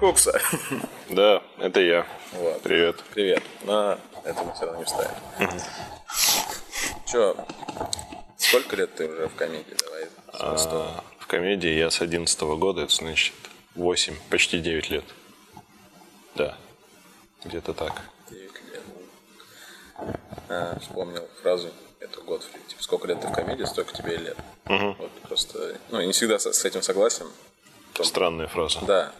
Кукса. Да, это я. Вот. Привет. Привет. Но это мы все равно не вставим. Че, сколько лет ты уже в комедии? Давай. А, в комедии я с 11 года, это значит 8, почти 9 лет. Да, где-то так. Девять лет. А, вспомнил фразу эту Годфри. Типа, сколько лет ты в комедии, столько тебе и лет. Вот просто... Ну, не всегда с этим согласен. Странная фраза. Да.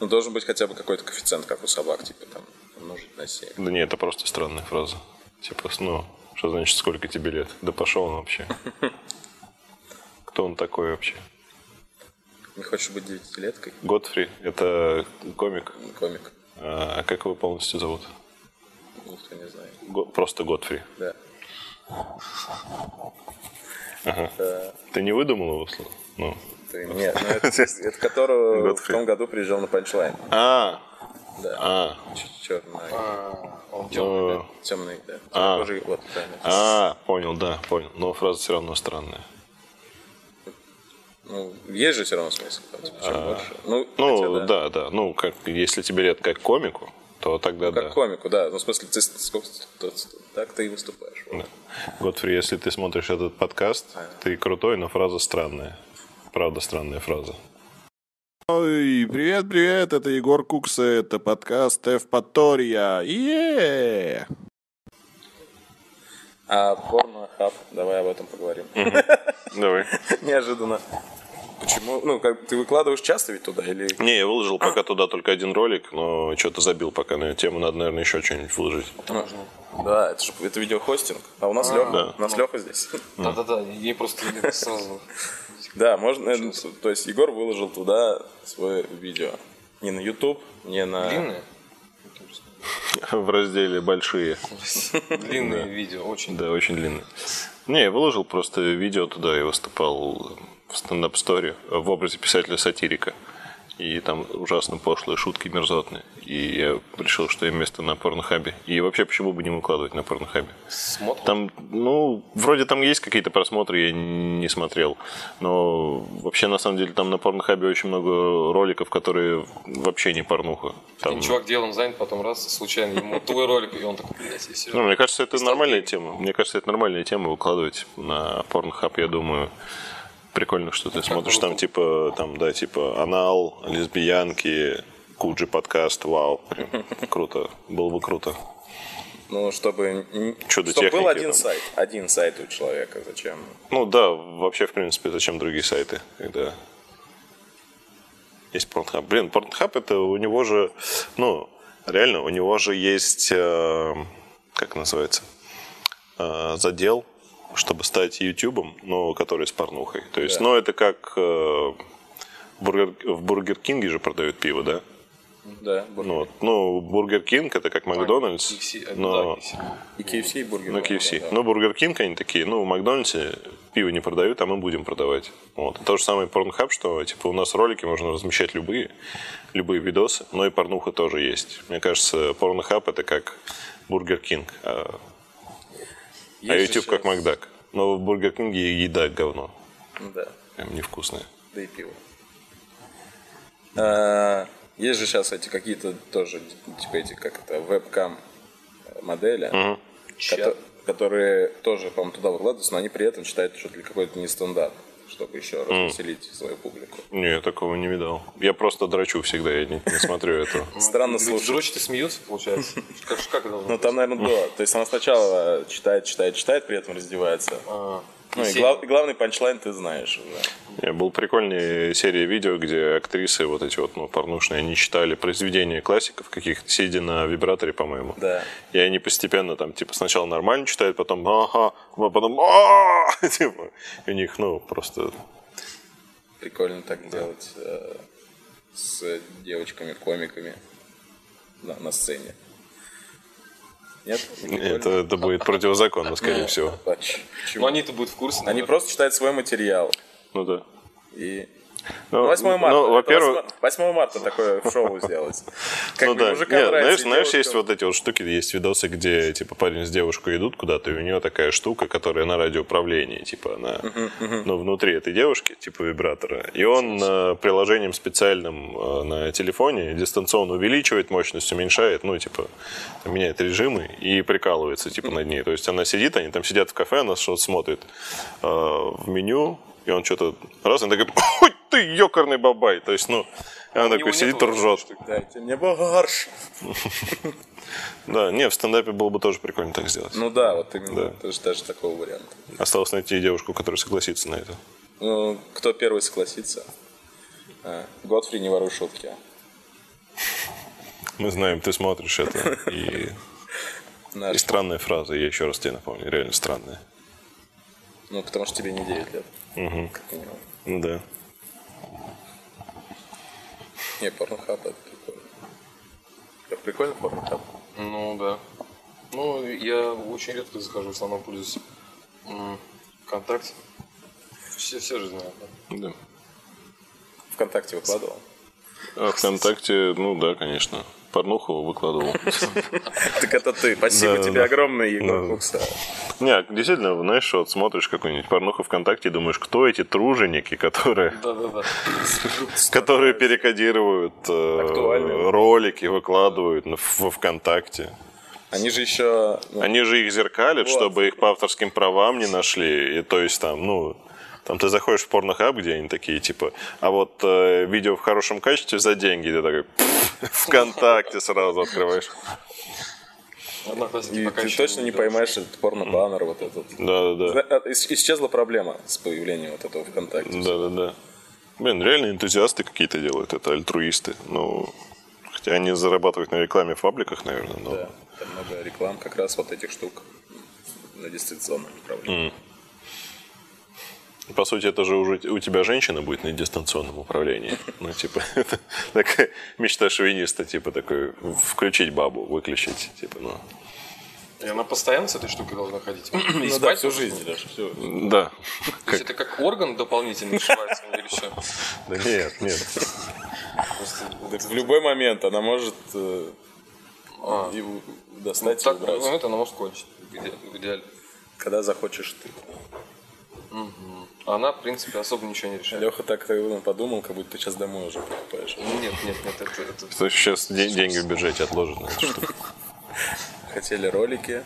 Но должен быть хотя бы какой-то коэффициент, как у собак, типа там умножить на 7. Да не, это просто странная фраза. Типа, ну, что значит, сколько тебе лет? Да пошел он вообще. Кто он такой вообще? Не хочешь быть девятилеткой? Годфри, это комик. Комик. А как его полностью зовут? Никто не знает. Го- Просто Годфри. Да. Ты не выдумал его слово? Ну. Ты- Нет, ну это, это которого в том году приезжал на панчлайн. А, Да. а, Черный. Он ну, Темный, да. А. Тоже, вот, правильно. а, понял, да, понял. Но фраза все равно странная. Ну, есть же все равно смысл. Там, типа, чем больше. Ну, Ну, хотя да. да, Ну, как, если тебе лет как комику, то тогда Как да. комику, да. Ну, в смысле, ты сколько, то- так ты и выступаешь. Вот. Годфри, если ты смотришь этот подкаст, ты крутой, но фраза странная. Правда, странная фраза. Ой, привет, привет, это Егор Кукса, это подкаст Эвпатория. Е! А порно-хаб, давай об этом поговорим. Давай. Неожиданно. Почему? Ну, как ты выкладываешь часто ведь туда или... Не, я выложил пока туда только один ролик, но что-то забил пока на эту тему. Надо, наверное, еще что-нибудь выложить. Да, это же это видеохостинг. А у нас Леха. Да. У нас Леха здесь. Да-да-да, ей просто сразу... Да, можно. э, То есть Егор выложил туда свое видео. Не на YouTube, не на... Длинные? В разделе «Большие». Длинные видео, очень. Да, очень длинный. Не, я выложил просто видео туда и выступал в стендап-сторе в образе писателя-сатирика. И там ужасно пошлые шутки мерзотные. И я решил, что им место на порнохабе. И вообще, почему бы не выкладывать на порнохабе? Смотрим. Там, ну, вроде там есть какие-то просмотры, я не смотрел. Но вообще, на самом деле, там на порнохабе очень много роликов, которые вообще не порнуха. Там, Один чувак делом занят, потом раз, случайно ему твой ролик, и он такой, блядь, я сижу. ну, мне кажется, это нормальная тема. Мне кажется, это нормальная тема выкладывать на порнохаб. Я думаю, прикольно, что ты смотришь там, типа, там, да, типа, анал, лесбиянки, Куджи подкаст, вау, круто, было бы круто. Ну, чтобы... Чудо чтобы был один там. сайт. Один сайт у человека. Зачем? Ну да, вообще, в принципе, зачем другие сайты, когда есть Pornhub. Блин, Pornhub это у него же, ну, реально, у него же есть, э, как называется, э, задел, чтобы стать ютубом, но который с порнухой. То есть, ну, это как э, бургер, в Бургер Кинге же продают пиво, да? Да, бургер. Ну, вот. ну, Бургер Кинг это как Макдональдс, KFC, э, но... да. И KFC, и бургер. Ну, да, KFC. да. Ну, Бургер Кинг они такие, ну, в Макдональдсе пиво не продают, а мы будем продавать. Вот. То же самое Pornhub, что, типа, у нас ролики можно размещать любые, любые видосы, но и порнуха тоже есть. Мне кажется, Pornhub это как Бургер Кинг, а, а Есть же YouTube как Макдак. Но в Бургер Кинге еда говно. Да. Прям невкусная. Да и пиво. А, Есть же сейчас эти какие-то тоже, типа эти, как это, вебкам модели, кото- которые тоже, по-моему, туда выкладываются, но они при этом читают что-то ли какой-то не стендап, чтобы еще развеселить свою публику. Не, я такого не видал. Я просто драчу всегда, я не, не смотрю этого. Странно слушать. дрочат и смеются, получается. Как, как это должно Ну, там, наверное, до. То есть она сначала читает, читает, читает, при этом раздевается. Ну, и, глав- главный панчлайн ты знаешь уже. Не, Был прикольная серия видео, где актрисы вот эти вот, ну, порнушные, они читали произведения классиков каких-то, сидя на вибраторе, по-моему. Да. И они постепенно там, типа, сначала нормально читают, потом ага, а потом типа, у них, ну, просто... Прикольно так делать э, с девочками-комиками на сцене. Нет? Это, это будет противозаконно, скорее всего. Поч- Почему? они-то будут в курсе. Они просто читают свой материал. Ну да. И Ну, 8 марта. ну, во-первых, 8, 8 марта такое шоу сделать. Как ну да. Нет, знаешь, знаешь, есть вот эти вот штуки, есть видосы, где типа парень с девушкой идут куда-то, и у нее такая штука, которая на радиоуправлении, типа она, ну, внутри этой девушки, типа вибратора. И он э, приложением специальным э, на телефоне дистанционно увеличивает мощность, уменьшает, ну, типа, меняет режимы и прикалывается, типа, над ней. То есть она сидит, они там сидят в кафе, она что-то смотрит э, в меню, и он что-то раз, такой, ой, ты ёкарный бабай. То есть, ну, она него такой сидит, ржет. Дайте мне борщ. Да, не, в стендапе было бы тоже прикольно так сделать. Ну да, вот именно. Да. Тоже даже такого варианта. Осталось найти девушку, которая согласится на это. Ну, кто первый согласится? А, Готфри, не воруй шутки. Мы знаем, ты смотришь это. И, и странная фраза, я еще раз тебе напомню, реально странная. Ну, потому что тебе не 9 лет. Как минимум. Ну да. Не, порнохаб это прикольно. Как прикольно порнохаб? Ну да. Ну, я очень редко захожу, в основном пользуюсь ВКонтакте. Все, все же знают, да? да. Вконтакте выкладывал. А ВКонтакте, ну да, конечно. Порнуху выкладывал. Так это ты. Спасибо тебе огромное, Егор. Не, действительно, знаешь, вот смотришь какую-нибудь порнуху ВКонтакте и думаешь, кто эти труженики, которые, которые перекодируют э, ролики, выкладывают во ВКонтакте. Они же еще... ну, Они же их зеркалят, чтобы их по авторским правам не нашли. И то есть там, ну, там ты заходишь в порнохаб, где они такие, типа, а вот э, видео в хорошем качестве за деньги, ты такой, ВКонтакте сразу открываешь. И ты точно не поймаешь этот порно-баннер вот этот. Да-да-да. Зна- а, ис- Исчезла проблема с появлением вот этого ВКонтакте. Да-да-да. Блин, реально энтузиасты какие-то делают, это альтруисты. Ну, хотя они зарабатывают на рекламе в пабликах, наверное, но... Да, там много реклам как раз вот этих штук на дистанционном направлении. По сути, это же уже у тебя женщина будет на дистанционном управлении. Ну, типа, это такая мечта шовиниста, типа, такой, включить бабу, выключить, типа, ну... И она постоянно с этой штукой должна ходить. И Ну да, спать всю тоже? жизнь даже. всю. Да. То есть это как орган дополнительный сшивается или что? Да нет, нет. Так В любой момент она может э, А, и ну, достать и так, убрать. ну, это она может кончить. в иде- В идеале. Когда захочешь ты. А она, в принципе, особо ничего не решает. Леха так ну, подумал, как будто ты сейчас домой уже покупаешь. Нет, нет, нет, это... это... Что сейчас де- деньги в бюджете отложены. Хотели ролики,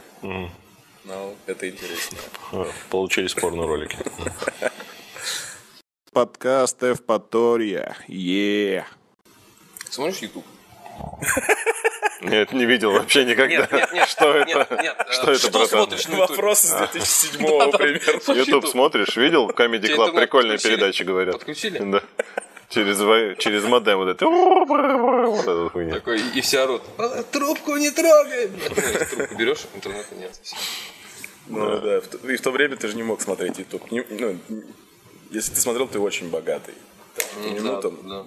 но это интересно. А, Получились порно-ролики. Подкаст Эвпатория. Е. Смотришь YouTube? Нет, не видел вообще никогда. Что это? Нет, нет. Что это, Что братан? смотришь на? Вопрос с 2007 примерно. YouTube смотришь? Видел? Comedy Club прикольные передачи говорят. Подключили? Да. Через, через модем вот это. Такой, и все орут. «А, Трубку не трогай! блядь». Ну, трубку берешь, интернета нет. Ну да, и в то время ты же не мог смотреть YouTube. Не- ну, если ты смотрел, ты очень богатый. По минутам. Да, да.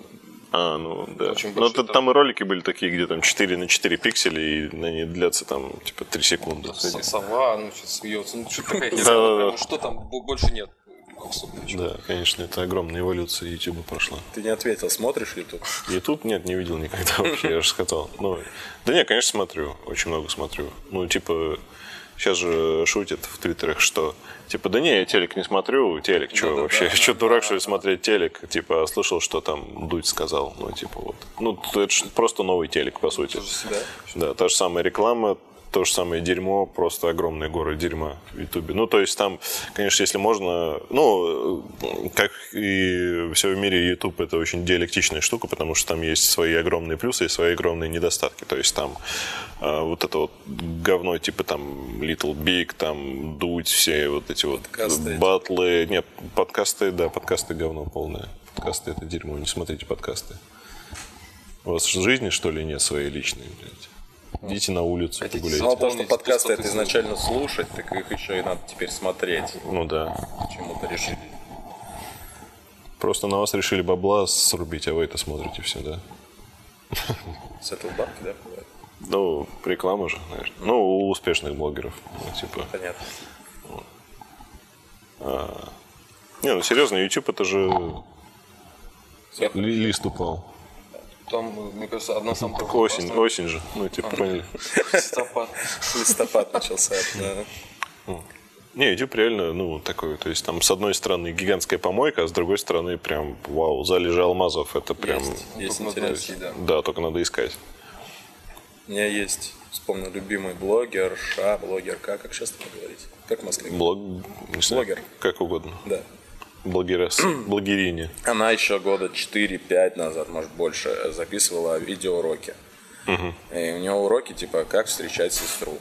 А, ну да. Очень Ну, большой тут там и ролики были такие, где там 4 на 4 пикселя, и они длятся там типа 3 секунды. Сова, ну, что смеется. Ну, что такая херня. Ну, Что там бо- больше нет? Да, конечно, это огромная эволюция YouTube прошла. Ты не ответил, смотришь YouTube? YouTube нет, не видел никогда вообще, я же сказал. Ну, да не, конечно, смотрю, очень много смотрю. Ну, типа, сейчас же шутят в твиттерах, что типа, да не, я телек не смотрю, телек, что вообще, что дурак, что ли, смотреть телек? Типа, а слышал, что там Дудь сказал, ну, типа, вот. Ну, это ж просто новый телек, по сути. Да. Да, та же самая реклама, то же самое дерьмо, просто огромные горы дерьма в Ютубе. Ну, то есть там, конечно, если можно, ну, как и все в мире, YouTube это очень диалектичная штука, потому что там есть свои огромные плюсы и свои огромные недостатки. То есть там э, вот это вот говно, типа там Little Big, там Дудь, все вот эти вот Подкасты батлы. Нет, подкасты, да, подкасты говно полное. Подкасты это дерьмо, не смотрите подкасты. У вас в жизни, что ли, нет своей личной, блядь? Идите на улицу, Хотите погуляйте. Мало того, что подкасты это изначально слушать, так их еще и надо теперь смотреть. Ну да. Почему-то решили. Просто на вас решили бабла срубить, а вы это смотрите все, да? С этого бабки, да? бывает? Ну, реклама же, наверное. Ну, у успешных блогеров. Ну, типа. Понятно. Не, ну серьезно, YouTube это же Ли- Лист упал. Там, мне кажется, одна самка. Осень, осень же. Ну, типа, поняли. Листопад. Листопад начался. да. Не, YouTube реально, ну, такой, то есть там с одной стороны гигантская помойка, а с другой стороны прям, вау, залежи алмазов, это прям, Есть Только надо интерес. найти, да. да, только надо искать. У меня есть, вспомнил, любимый блогер, ша, блогерка, как сейчас это говорить? Как в Москве? Блог, не знаю, Блогер. как угодно. Да. Блогерес, блогериня. Она еще года 4-5 назад, может больше, записывала видеоуроки. И у нее уроки типа как встречать сестру.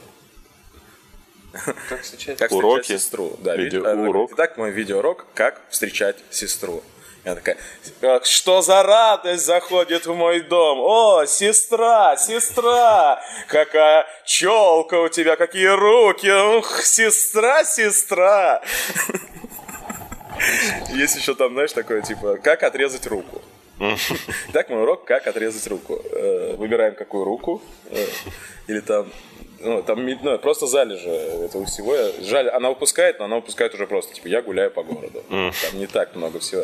Как встречать? Как Уроки? встречать сестру. Да, Видео- она урок? Итак, мой видеоурок «Как встречать сестру». Она такая, «Как- что за радость заходит в мой дом? О, сестра, сестра, какая челка у тебя, какие руки, ух, сестра, сестра. Есть еще там, знаешь, такое, типа, как отрезать руку. Так, мой урок, как отрезать руку. Э, Выбираем, какую руку. э, Или там, ну, там ну, просто залежи этого всего. Жаль, она выпускает, но она выпускает уже просто, типа, я гуляю по городу. Там не так много всего.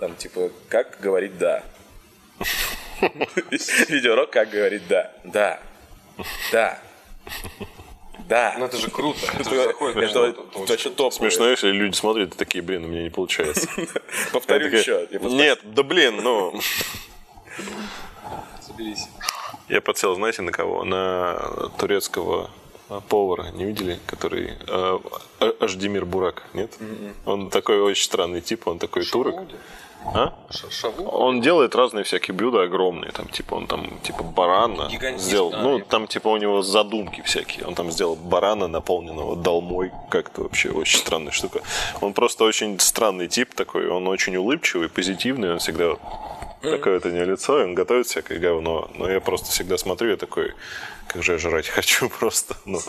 Там, типа, как говорить «да». Видеоурок, как говорить «да». Да. Да. Да. Ну это же круто. Это вообще топ. Смешно, если люди смотрят и такие, блин, у меня не получается. Повторю еще. Нет, да блин, ну... Соберись. Я подсел, знаете, на кого? На турецкого повара, не видели? Который... а, А- Аждемир Бурак, нет? Он такой очень странный тип, он такой турок. А? Шаву. Он делает разные всякие блюда огромные, там типа он там типа барана Гигантский, сделал, да, ну там типа у него задумки всякие, он там сделал барана наполненного долмой, как-то вообще очень странная штука. Он просто очень странный тип такой, он очень улыбчивый, позитивный, он всегда такое это не лицо, и он готовит всякое говно, но я просто всегда смотрю, я такой, как же я жрать хочу просто, ну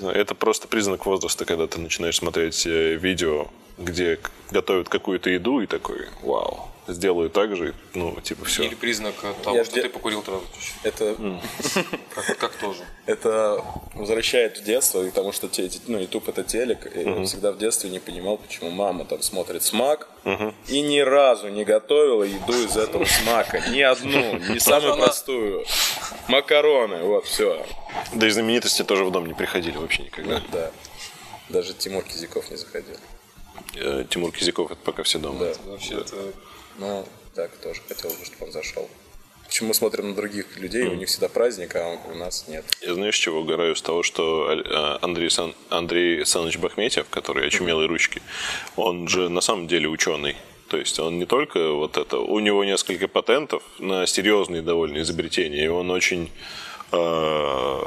это просто признак возраста, когда ты начинаешь смотреть э, видео, где готовят какую-то еду, и такой, вау, сделаю так же, ну, типа, все. Или признак того, Я что де- ты покурил чуть-чуть. Это Как, как тоже. это возвращает в детство, потому что те, ну, YouTube это телек, и я всегда в детстве не понимал, почему мама там смотрит смак и ни разу не готовила еду из этого смака, ни одну, не самую простую. Макароны, вот, все. Да и знаменитости тоже в дом не приходили вообще никогда. Да. Даже Тимур Кизяков не заходил. Э, Тимур Кизяков, это пока все дома. Да. Вообще это... Ну, так, тоже хотелось бы, чтобы он зашел. Почему мы смотрим на других людей, у них всегда праздник, а у нас нет. Я знаю, с чего угораю? С того, что э, Андрей, Сан... Андрей Саныч Бахметьев, который очумелые ручки, он же на самом деле ученый. То есть он не только вот это, у него несколько патентов на серьезные довольно изобретения, и он очень э,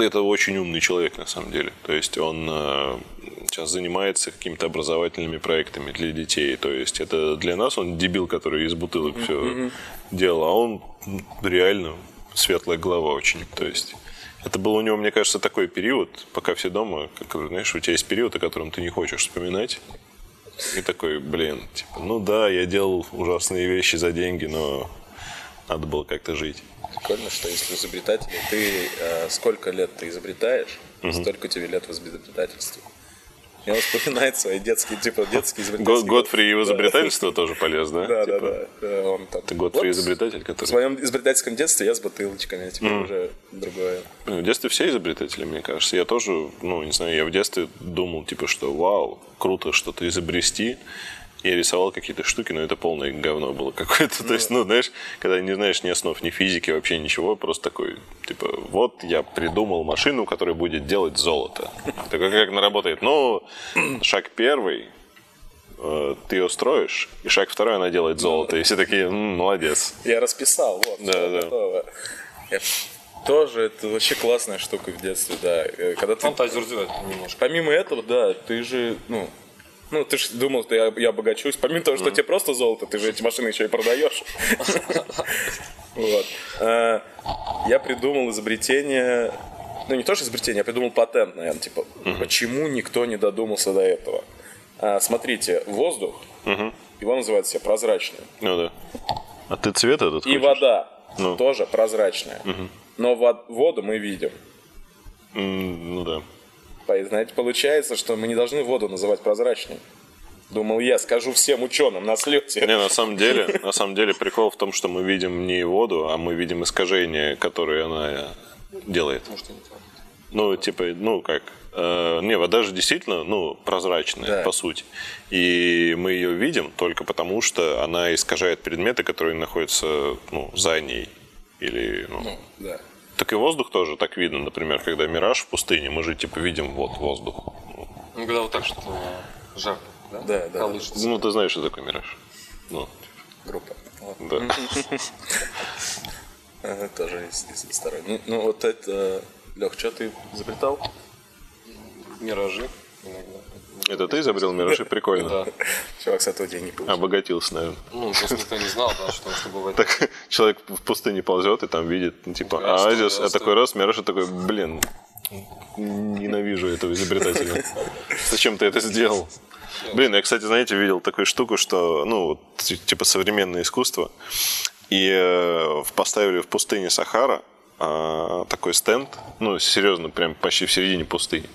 это очень умный человек на самом деле. То есть он э, сейчас занимается какими-то образовательными проектами для детей. То есть это для нас он дебил, который из бутылок все делал, а он реально светлая голова очень. То есть это был у него, мне кажется, такой период, пока все дома, как, знаешь, у тебя есть период, о котором ты не хочешь вспоминать. И такой, блин, типа, ну да, я делал ужасные вещи за деньги, но надо было как-то жить. Прикольно, что если изобретатель, ты э, сколько лет ты изобретаешь, столько тебе лет в изобретательстве. И он вспоминает свои детские, типа, детские изобретательства. Годфри и изобретательство тоже полезно, Да, да, Типа, да. Э, Он там, Ты Годфри изобретатель, В который... своем изобретательском детстве я с бутылочками, а теперь уже другое. В детстве все изобретатели, мне кажется. Я тоже, ну, не знаю, я в детстве думал, типа, что вау, круто что-то изобрести. Я рисовал какие-то штуки, но это полное говно было какое-то. То есть, ну, знаешь, когда не знаешь ни основ, ни физики, вообще ничего, просто такой, типа, вот я придумал машину, которая будет делать золото. Такой, как она работает? Ну, шаг первый, э, ты ее строишь, и шаг второй она делает золото. И все такие, «М, молодец. Я расписал, вот, Да, да. готово. Я- Тоже это вообще классная штука в детстве, да. Э, Когда ты Фантазию развивает немножко. Помимо этого, да, ты же, ну, ну, ты же думал, что я, я обогачусь. Помимо того, что тебе просто золото, ты же эти машины еще и продаешь. Вот. А, Я придумал изобретение, ну, не то, что изобретение, я придумал патент, наверное, типа, почему никто не додумался до этого. А, Смотрите, воздух, его называют все прозрачным. Ну да. А ты цвет этот И хочешь? вода Ну. тоже прозрачная. Но вод- воду мы видим. Ну да. Знаете, получается, что мы не должны воду называть прозрачной. Думал, я скажу всем ученым на слете. Не, на самом деле, на самом деле прикол в том, что мы видим не воду, а мы видим искажения, которые она делает. Может, не прав. Ну, типа, ну как, э, не, вода же действительно, ну, прозрачная, Да. по сути. И мы ее видим только потому, что она искажает предметы, которые находятся, ну, за ней. Или, ну, Ну, да. Так и воздух тоже так видно, например, когда мираж в пустыне, мы же, типа, видим вот воздух. Ну, когда вот так что жарко, да? Да, да. Колышется. Ну, ты знаешь, что такое мираж. Ну, Группа. Да. Тоже из, из сторонней. Ну, вот это... Лех, что ты изобретал? Миражи иногда. Это ты изобрел миражи? Прикольно. Да. Чувак с этого денег не получил. Обогатился, наверное. Ну, просто никто не знал, да, что, что бывает. Так человек в пустыне ползет и там видит, ну, типа, Да, оазис, я а такой раз, мираж, и такой, блин, ненавижу этого изобретателя. Зачем ты это сделал? Блин, я, кстати, знаете, видел такую штуку, что, ну, типа современное искусство, и э, поставили в пустыне Сахара а, такой стенд, ну, серьезно, прям почти в середине пустыни.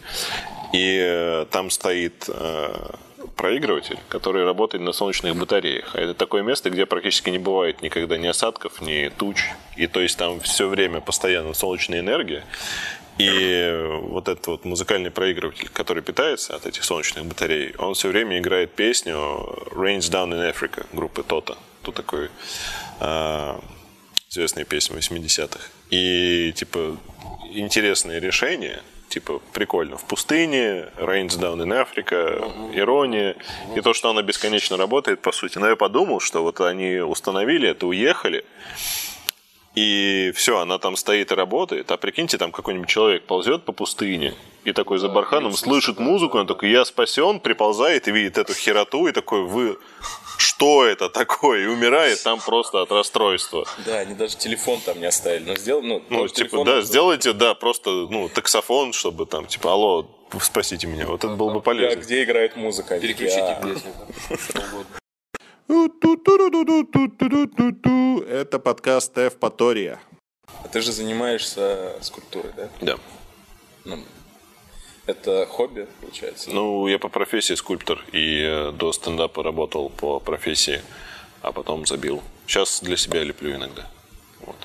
И э, там стоит э, проигрыватель, который работает на солнечных батареях. А это такое место, где практически не бывает никогда ни осадков, ни туч. И то есть там все время постоянно солнечная энергия. И вот этот вот музыкальный проигрыватель, который питается от этих солнечных батарей, он все время играет песню Rains Down in Africa группы Тота. Тут такой а, известная песня 80-х. И, типа, интересное решение, типа, прикольно. В пустыне, Rains Down in Africa, ирония. И то, что она бесконечно работает, по сути. Но я подумал, что вот они установили это, уехали, и все, она там стоит и работает. А прикиньте, там какой-нибудь человек ползет по пустыне и такой за барханом слышит музыку, он такой, я спасен, приползает и видит эту хероту, и такой, вы, что это такое? И умирает там просто от расстройства. Да, они даже телефон там не оставили. Но ну, Ну, может, типа, да, был- сделайте, да, просто, ну, таксофон, чтобы там, типа, алло, спасите меня. Вот это было бы Да, полезно. где играет музыка? Переключите «А, песню, что угодно. Это подкаст Евпатория. А ты же занимаешься скульптурой, да? Да. Ну, это хобби, получается? Ну, я по профессии скульптор, и э, до стендапа работал по профессии, а потом забил. Сейчас для себя леплю иногда. Вот.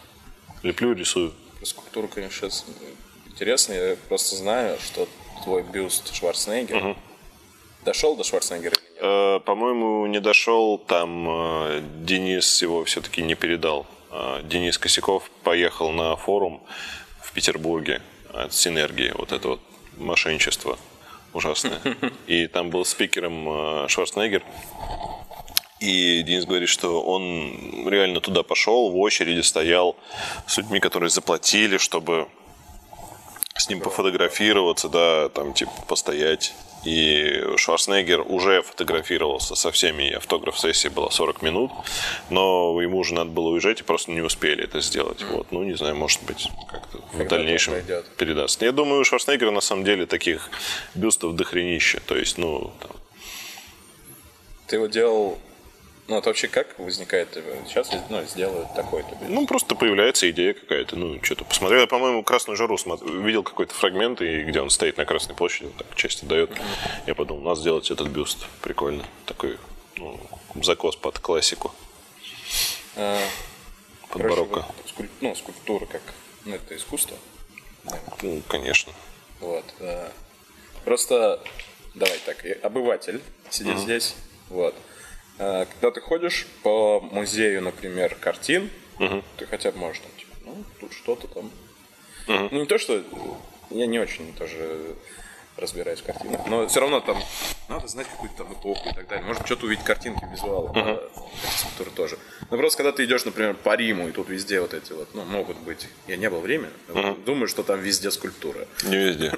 Леплю, рисую. Про скульптуру, конечно, сейчас интересно. Я просто знаю, что твой бюст Шварценеггер дошел до Шварценеггера? Э, По-моему, не дошел, там э, Денис его все-таки не передал. Э, Денис Косяков поехал на форум в Петербурге от Синергии, вот это вот мошенничество ужасное. И там был спикером э, Шварценеггер. И Денис говорит, что он реально туда пошел, в очереди стоял с людьми, которые заплатили, чтобы с ним пофотографироваться, да, там, типа, постоять. И Шварценеггер уже фотографировался со всеми, автограф-сессия была 40 минут, но ему уже надо было уезжать, и просто не успели это сделать. Вот, ну, не знаю, может быть, как-то в дальнейшем передаст. Я думаю, у Шварценеггера на самом деле таких бюстов дохренища. То есть, ну, там, Ты его делал... Ну, это вообще как возникает? Сейчас ну, сделаю такой-то. Ну, просто появляется идея какая-то, ну, что-то посмотрел. Я, по-моему, «Красную жару» смотр- видел какой-то фрагмент, и где он стоит на Красной площади, так часть дает. Я подумал, надо сделать этот бюст. Прикольно. Такой, ну, закос под классику, А, под короче, барокко. вот скульп- Ну, скульптура как... Ну, это искусство. Ну, конечно. Вот. э, Просто, давай так, обыватель сидит здесь, вот. Э, Когда ты ходишь по музею, например, картин, ты хотя бы можешь там, типа, ну, тут что-то там. Ну, не то, что... Я не очень тоже разбираюсь в картинах, но все равно там надо знать какую-то там эпоху и так далее. Может, что-то увидеть картинки, визуалы, да, архитектуры тоже. Но просто когда ты идешь, например, по Риму, и тут везде вот эти вот, ну, могут быть... Я не был в Риме, но думаю, что там везде скульптура. Не везде.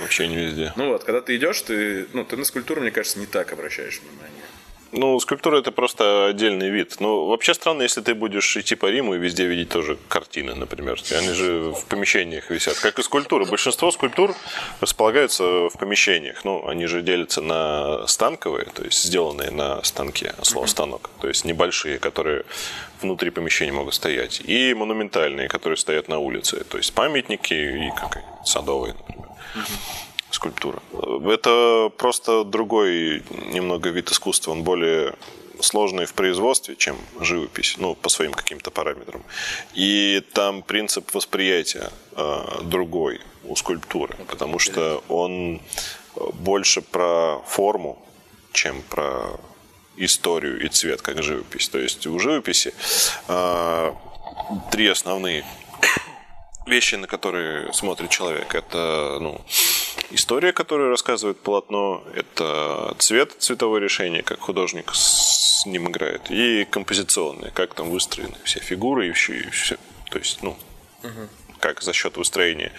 Вообще не везде. Ну вот, когда ты идешь, ты, ну, ты на скульптуру, мне кажется, не так обращаешь внимание. Ну, скульптура это просто отдельный вид. Ну, вообще странно, если ты будешь идти по Риму и везде видеть тоже картины, например. Они же в помещениях висят. Как и скульптуры. Большинство скульптур располагаются в помещениях. Ну, они же делятся на станковые, то есть сделанные на станке, слово станок. То есть небольшие, которые внутри помещения могут стоять. И монументальные, которые стоят на улице. То есть памятники и какие садовые, например. Скульптура. Это просто другой немного вид искусства. Он более сложный в производстве, чем живопись, ну, по своим каким-то параметрам. И там принцип восприятия э, другой у скульптуры, потому что он больше про форму, чем про историю и цвет, как живопись. То есть у живописи э, три основные вещи, на которые смотрит человек. Это ну, история, которую рассказывает полотно, это цвет, цветовое решение, как художник с ним играет, и композиционные, как там выстроены все фигуры и все. И все. То есть, ну, угу. как за счет выстроения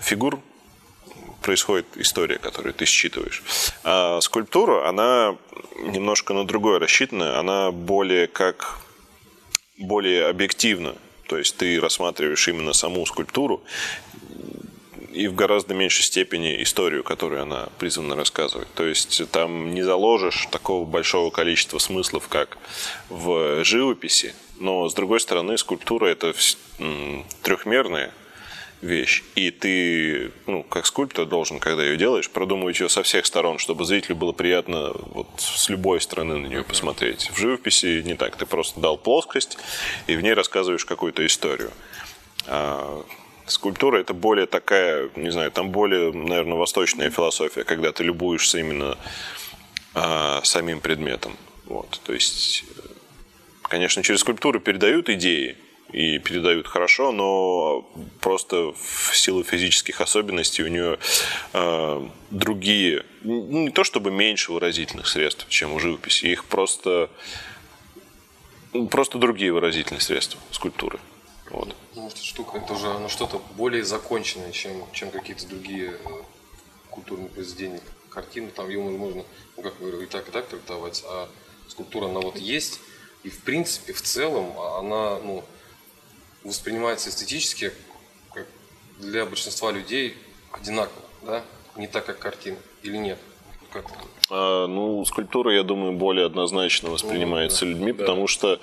фигур происходит история, которую ты считываешь. А скульптура, она немножко на другое рассчитана, она более как более объективна. То есть ты рассматриваешь именно саму скульптуру и в гораздо меньшей степени историю, которую она призвана рассказывать. То есть там не заложишь такого большого количества смыслов, как в живописи, но с другой стороны скульптура это трехмерная вещь. И ты, ну, как скульптор должен, когда ее делаешь, продумывать ее со всех сторон, чтобы зрителю было приятно вот с любой стороны на нее посмотреть. В живописи не так. Ты просто дал плоскость, и в ней рассказываешь какую-то историю. А скульптура это более такая, не знаю, там более, наверное, восточная философия, когда ты любуешься именно а, самим предметом. Вот, то есть, э, конечно, через скульптуру передают идеи, и передают хорошо, но просто в силу физических особенностей у нее э, другие, ну, не то чтобы меньше выразительных средств, чем у живописи, их просто, просто другие выразительные средства скульптуры. Вот. Ну, эта штука, это уже ну, что-то более законченное, чем, чем какие-то другие э, культурные произведения. Картины, там ее можно, ну, как говорю, и так, и так трактовать, а скульптура, она вот есть, и в принципе, в целом, она, ну, воспринимается эстетически как для большинства людей одинаково, да? Не так, как картина, или нет? Как а, ну, скульптура, я думаю, более однозначно воспринимается людьми, потому что,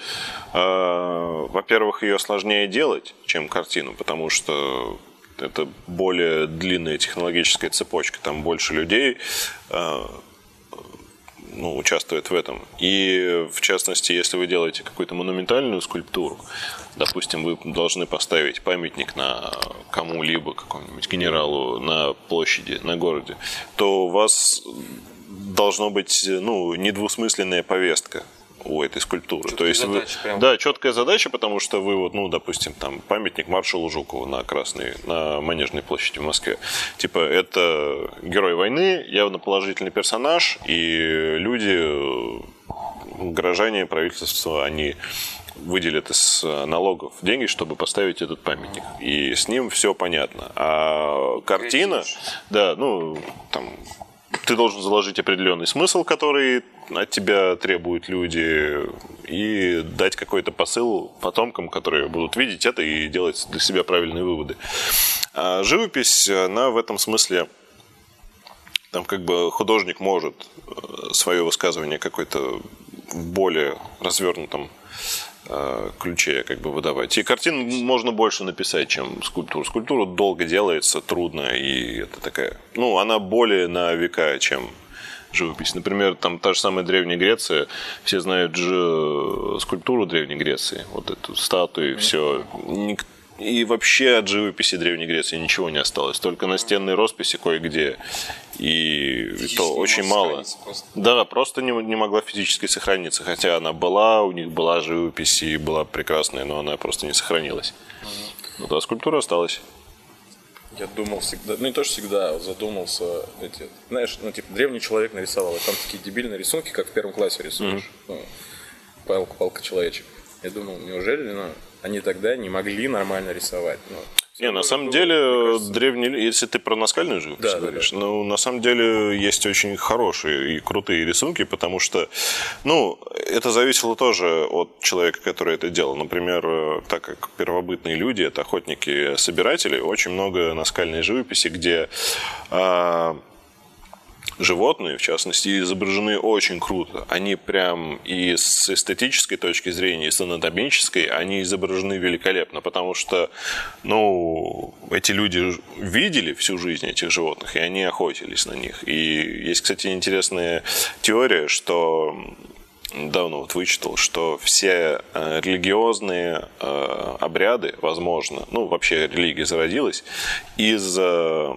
а, во-первых, ее сложнее делать, чем картину, потому что это более длинная технологическая цепочка, там больше людей, а, ну, участвует в этом. И, в частности, если вы делаете какую-то монументальную скульптуру, допустим, вы должны поставить памятник на кому-либо, какому-нибудь генералу на площади, на городе, то у вас должно быть ну, недвусмысленная повестка у этой скульптуры. Четкая То есть задача, вы, прям. да, четкая задача, потому что вы вот, ну, допустим, там памятник маршалу Жукову на Красной, на Манежной площади в Москве. Типа это герой войны, явно положительный персонаж, и люди, горожане, правительство, они выделят из налогов деньги, чтобы поставить этот памятник. И с ним все понятно. А картина, да, ну, там ты должен заложить определенный смысл, который от тебя требуют люди, и дать какой-то посыл потомкам, которые будут видеть это и делать для себя правильные выводы. А живопись, она в этом смысле там как бы художник может э, свое высказывание какое-то в более развернутом ключе как бы выдавать. И картин можно больше написать, чем скульптуру. Скульптура долго делается, трудно, и это такая... Ну, она более на века, чем живопись. Например, там та же самая Древняя Греция, все знают же скульптуру Древней Греции, вот эту статую, все. И вообще от живописи Древней Греции ничего не осталось, только настенные росписи кое-где. И то очень мало. Просто. Да, просто не, не могла физически сохраниться. Хотя она была, у них была живопись и была прекрасная, но она просто не сохранилась. Угу. Ну да, скульптура осталась. Я думал всегда, ну не то, что всегда, а задумался, эти, знаешь, ну типа древний человек нарисовал, и там такие дебильные рисунки, как в первом классе рисуешь. Mm-hmm. Ну, палка, палка человечек. Я думал, неужели ну, они тогда не могли нормально рисовать? Ну, не, на самом деле, древний, если ты про наскальную живопись да, говоришь, да, да. ну, на самом деле, есть очень хорошие и крутые рисунки, потому что, ну, это зависело тоже от человека, который это делал. Например, так как первобытные люди, это охотники-собиратели, очень много наскальной живописи, где а, животные, в частности, изображены очень круто. Они прям и с эстетической точки зрения, и с анатомической, они изображены великолепно, потому что, ну, эти люди видели всю жизнь этих животных, и они охотились на них. И есть, кстати, интересная теория, что давно вот вычитал, что все э, религиозные э, обряды, возможно, ну, вообще религия зародилась из э,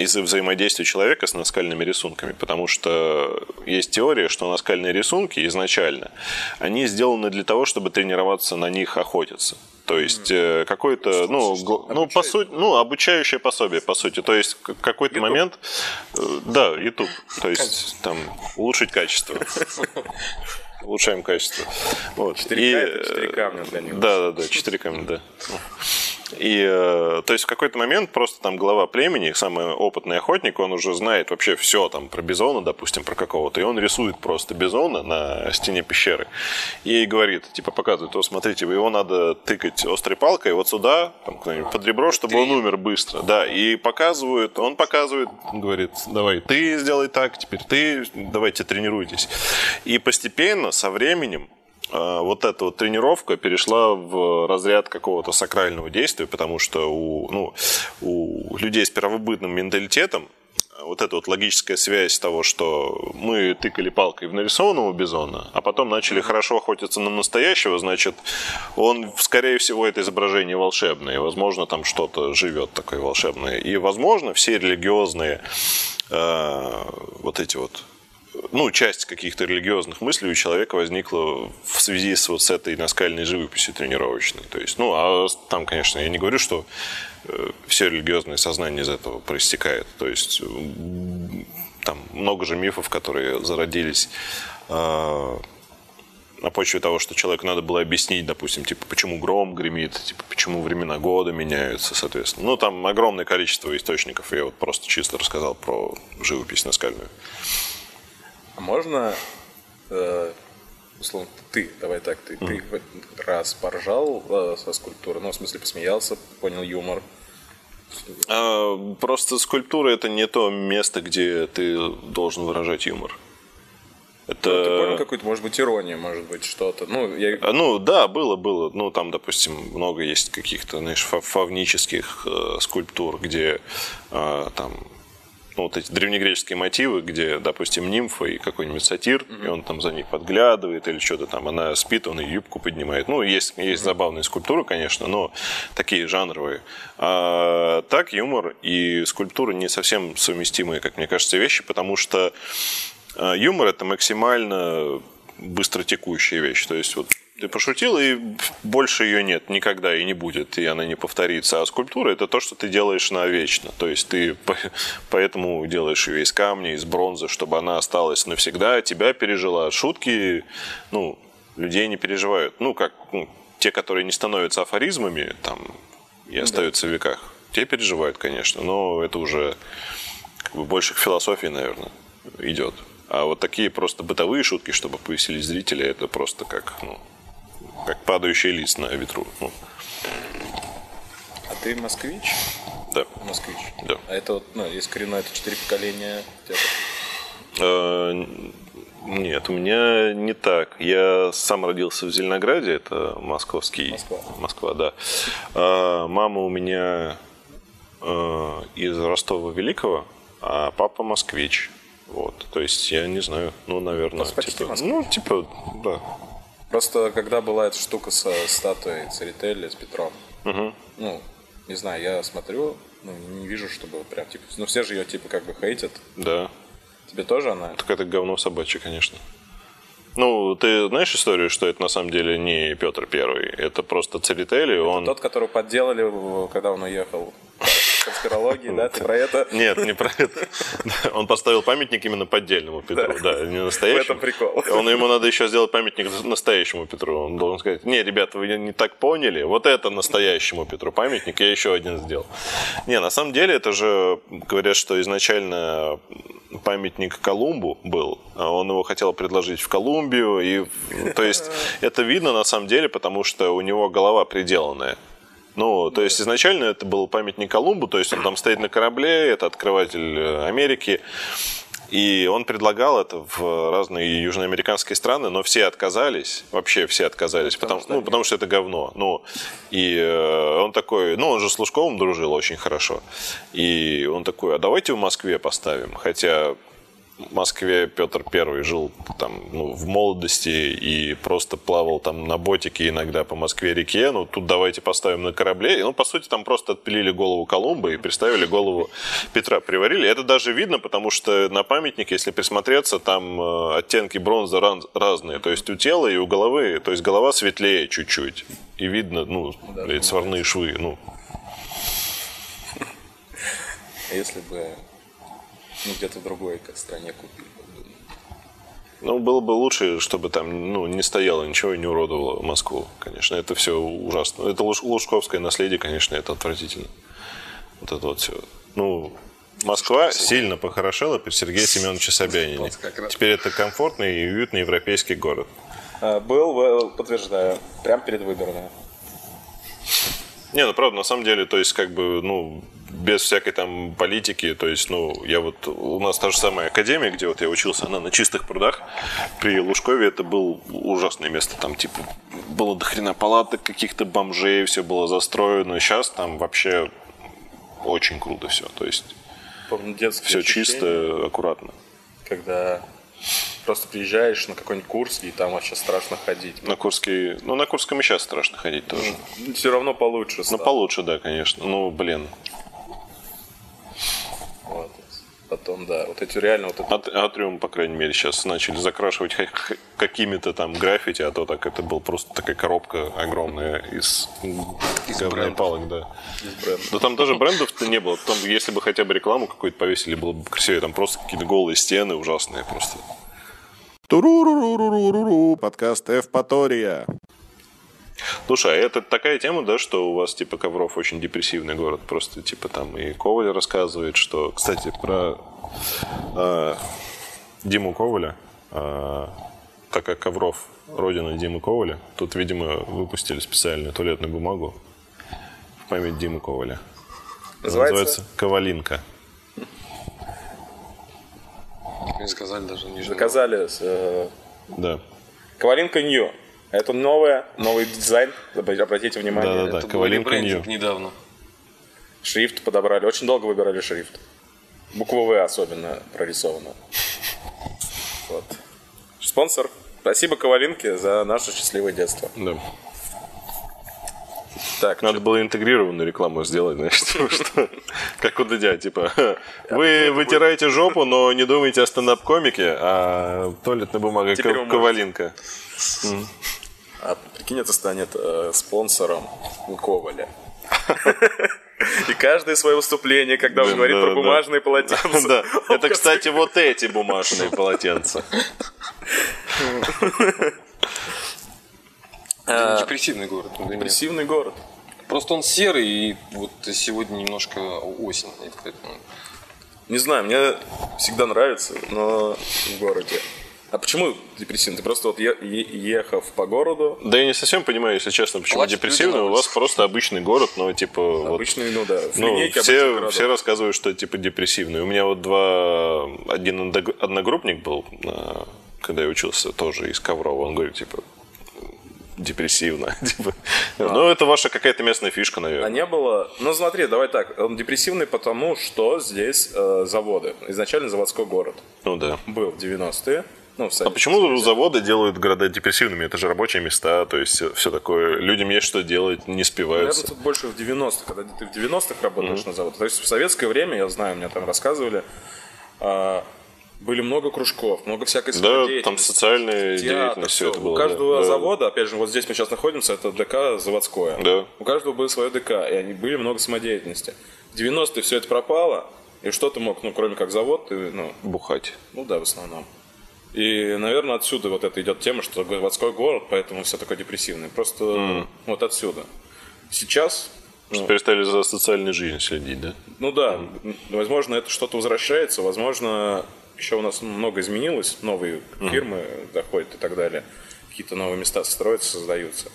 из-за взаимодействия человека с наскальными рисунками, потому что есть теория, что наскальные рисунки изначально, они сделаны для того, чтобы тренироваться на них охотиться. То есть mm. какой-то, ну, ну, по сути, ну, обучающее пособие, по сути. То есть какой-то YouTube. момент, да, YouTube. То есть там улучшить качество. Улучшаем качество. Вот. 4К и, это 4 камня для него. Да, да, да, 4 камня, да. И, э, то есть, в какой-то момент просто там глава племени, самый опытный охотник, он уже знает вообще все там про бизона, допустим, про какого-то, и он рисует просто бизона на стене пещеры и говорит, типа, показывает, вот смотрите, его надо тыкать острой палкой вот сюда, там, под ребро, чтобы он умер быстро, да, и показывают, он показывает, говорит, давай, ты сделай так, теперь ты, давайте тренируйтесь. И постепенно, со временем, вот эта вот тренировка перешла в разряд какого-то сакрального действия, потому что у, ну, у людей с первобытным менталитетом вот эта вот логическая связь того, что мы тыкали палкой в нарисованного бизона, а потом начали хорошо охотиться на настоящего, значит, он, скорее всего, это изображение волшебное, и, возможно, там что-то живет такое волшебное. И, возможно, все религиозные э, вот эти вот ну, часть каких-то религиозных мыслей у человека возникла в связи с вот с этой наскальной живописью тренировочной. То есть, ну, а там, конечно, я не говорю, что э, все религиозное сознание из этого проистекает. То есть, там много же мифов, которые зародились э, на почве того, что человеку надо было объяснить, допустим, типа, почему гром гремит, типа, почему времена года меняются, соответственно. Ну, там огромное количество источников. Я вот просто чисто рассказал про живопись наскальную. А можно, э, условно, ты, давай так, ты, mm. ты раз поржал э, со скульптуры, ну, в смысле, посмеялся, понял юмор. А, просто скульптура это не то место, где ты должен выражать юмор. Это... Ну, ты понял какую-то, может быть, иронию, может быть, что-то. Ну, я... А, ну, да, было, было. Ну, там, допустим, много есть каких-то, знаешь, фавнических э, скульптур, где э, там ну, вот эти древнегреческие мотивы, где, допустим, нимфа и какой-нибудь сатир, mm-hmm. и он там за ней подглядывает или что-то там, она спит, он и юбку поднимает. Ну, есть, есть mm-hmm. забавные скульптуры, конечно, но такие жанровые. А так юмор и скульптура не совсем совместимые, как мне кажется, вещи, потому что а, юмор это максимально быстротекущая вещь. То есть вот ты пошутил, и больше ее нет никогда и не будет, и она не повторится. А скульптура – это то, что ты делаешь навечно. То есть ты поэтому делаешь ее из камня, из бронзы, чтобы она осталась навсегда, тебя пережила. Шутки, ну, людей не переживают. Ну, как ну, те, которые не становятся афоризмами там, и остаются да. в веках. Те переживают, конечно, но это уже как бы больше к философии, наверное, идет. А вот такие просто бытовые шутки, чтобы повеселить зрителя, это просто как, ну, как падающий лист на ветру. Ну. А ты москвич? Да. Москвич? Да. А это вот, ну, есть коренное, это четыре поколения э, нет, у меня не так. Я сам родился в Зеленограде, это московский. Москва. Москва, да. А, мама у меня э, из Ростова Великого, а папа москвич. Вот, то есть я не знаю, ну, наверное, типа, ну, типа, да, Просто когда была эта штука со статуей Церетели с Петром, угу. ну, не знаю, я смотрю, ну, не вижу, чтобы прям, типа, ну, все же ее, типа, как бы хейтят. Да. Тебе тоже она? Так это говно собачье, конечно. Ну, ты знаешь историю, что это на самом деле не Петр Первый, это просто Церетели, он... тот, которого подделали, когда он уехал конспирологии, да? Ты про это? Нет, не про это. Он поставил памятник именно поддельному Петру, да, не настоящему. В этом прикол. Он, ему надо еще сделать памятник настоящему Петру. Он должен сказать, не, ребята, вы не так поняли, вот это настоящему Петру памятник, я еще один сделал. Не, на самом деле это же, говорят, что изначально памятник Колумбу был, а он его хотел предложить в Колумбию, и, то есть это видно на самом деле, потому что у него голова приделанная. Ну, то есть изначально это был памятник Колумбу, то есть он там стоит на корабле, это открыватель э, Америки. И он предлагал это в разные южноамериканские страны, но все отказались, вообще все отказались, потому, потому, ну, потому что это говно. Ну, и э, он такой, ну, он же с Лужковым дружил очень хорошо. И он такой, а давайте в Москве поставим. Хотя Москве Петр Первый жил там ну, в молодости и просто плавал там на ботике иногда по Москве-реке. Ну, тут давайте поставим на корабле. Ну, по сути, там просто отпилили голову Колумба и приставили голову Петра. Приварили. Это даже видно, потому что на памятнике, если присмотреться, там э, оттенки бронзы разные. То есть у тела и у головы, то есть голова светлее чуть-чуть. И видно, ну, сварные швы. Ну. Если бы ну, где-то в другой стране купили. Ну, было бы лучше, чтобы там ну, не стояло ничего и не уродовало Москву, конечно. Это все ужасно. Это лужковское наследие, конечно, это отвратительно. Вот это вот все. Ну, Москва сильно похорошела при Сергее Семеновиче Собянине. Теперь это комфортный и уютный европейский город. А, был, подтверждаю, прямо перед выборами. Не, ну правда, на самом деле, то есть, как бы, ну, без всякой там политики, то есть, ну, я вот, у нас та же самая академия, где вот я учился, она на чистых прудах, при Лужкове это было ужасное место, там, типа, было до хрена палаток, каких-то бомжей, все было застроено, сейчас там вообще очень круто все, то есть, Помню, все чисто, аккуратно. Когда просто приезжаешь на какой-нибудь курс, и там вообще страшно ходить. На Курске, ну, на Курском и сейчас страшно ходить тоже. Ну, все равно получше стало. Ну, получше, да, конечно. Ну, блин, вот. Потом, да, вот эти реально вот это... Ат, атриум, по крайней мере, сейчас начали закрашивать какими-то там граффити, а то так это был просто такая коробка огромная из, из палок, да. Из брендов. Но там даже брендов-то не было. Там, если бы хотя бы рекламу какую-то повесили, было бы красивее. Там просто какие-то голые стены ужасные просто. Туруруруруруру, подкаст Эвпатория. Слушай, а это такая тема, да, что у вас, типа, Ковров очень депрессивный город. Просто, типа, там и Коваль рассказывает, что... Кстати, про э, Диму Коваля, э, так как Ковров родина Димы Коваля, тут, видимо, выпустили специальную туалетную бумагу в память Димы Коваля. Называется? Называется Ковалинка. Не сказали даже не Заказали. Э... Да. Ковалинка Нью. Это новое, новый дизайн. Обратите внимание. Да, да, да. Это Коваленко недавно. Шрифт подобрали. Очень долго выбирали шрифт. Буква В особенно прорисована. Вот. Спонсор. Спасибо Ковалинке за наше счастливое детство. Да. Так, Надо что... было интегрированную рекламу сделать, знаешь, что, как у Дудя, типа, вы вытираете жопу, но не думайте о стендап-комике, а туалетная бумага Ковалинка. А прикинь, это станет э, спонсором Коваля. И каждое свое выступление, когда он говорит про бумажные полотенца. Да. Это, кстати, вот эти бумажные полотенца. Депрессивный город. Депрессивный город. Просто он серый, и вот сегодня немножко осень. Не знаю, мне всегда нравится, но в городе а почему депрессивный? Ты просто вот ехав по городу. Да я не совсем понимаю, если честно, почему Плачут депрессивный. У вас просто обычный город, но типа. Обычный, вот, ну да. ну, все, все рассказывают, что типа депрессивный. У меня вот два. Один одногруппник был, когда я учился, тоже из Коврова. Он говорит, типа, депрессивно. Типа. А. Ну, это ваша какая-то местная фишка, наверное. А не было... Ну, смотри, давай так. Он депрессивный потому, что здесь э, заводы. Изначально заводской город. Ну, да. Был в 90-е. Ну, а почему заводы делают города депрессивными? Это же рабочие места, то есть все такое. Людям есть что делать, не спиваются. Наверное, тут больше в 90-х, когда ты в 90-х работаешь mm-hmm. на заводе. То есть в советское время, я знаю, мне там рассказывали, а, были много кружков, много всякой Да, там социальная театр, деятельность, все это было. У каждого да. завода, опять же, вот здесь мы сейчас находимся, это ДК заводское. Да. У каждого было свое ДК, и они были много самодеятельности. В 90-е все это пропало, и что ты мог, ну, кроме как завод, ты, ну... Бухать. Ну да, в основном. И, наверное, отсюда вот это идет тема, что городской город, поэтому все такое депрессивное. Просто mm. вот отсюда. Сейчас... Что ну, перестали за социальной жизнью следить, да? Ну да. Mm. Возможно, это что-то возвращается. Возможно, еще у нас много изменилось. Новые mm. фирмы доходят и так далее. Какие-то новые места строятся, создаются.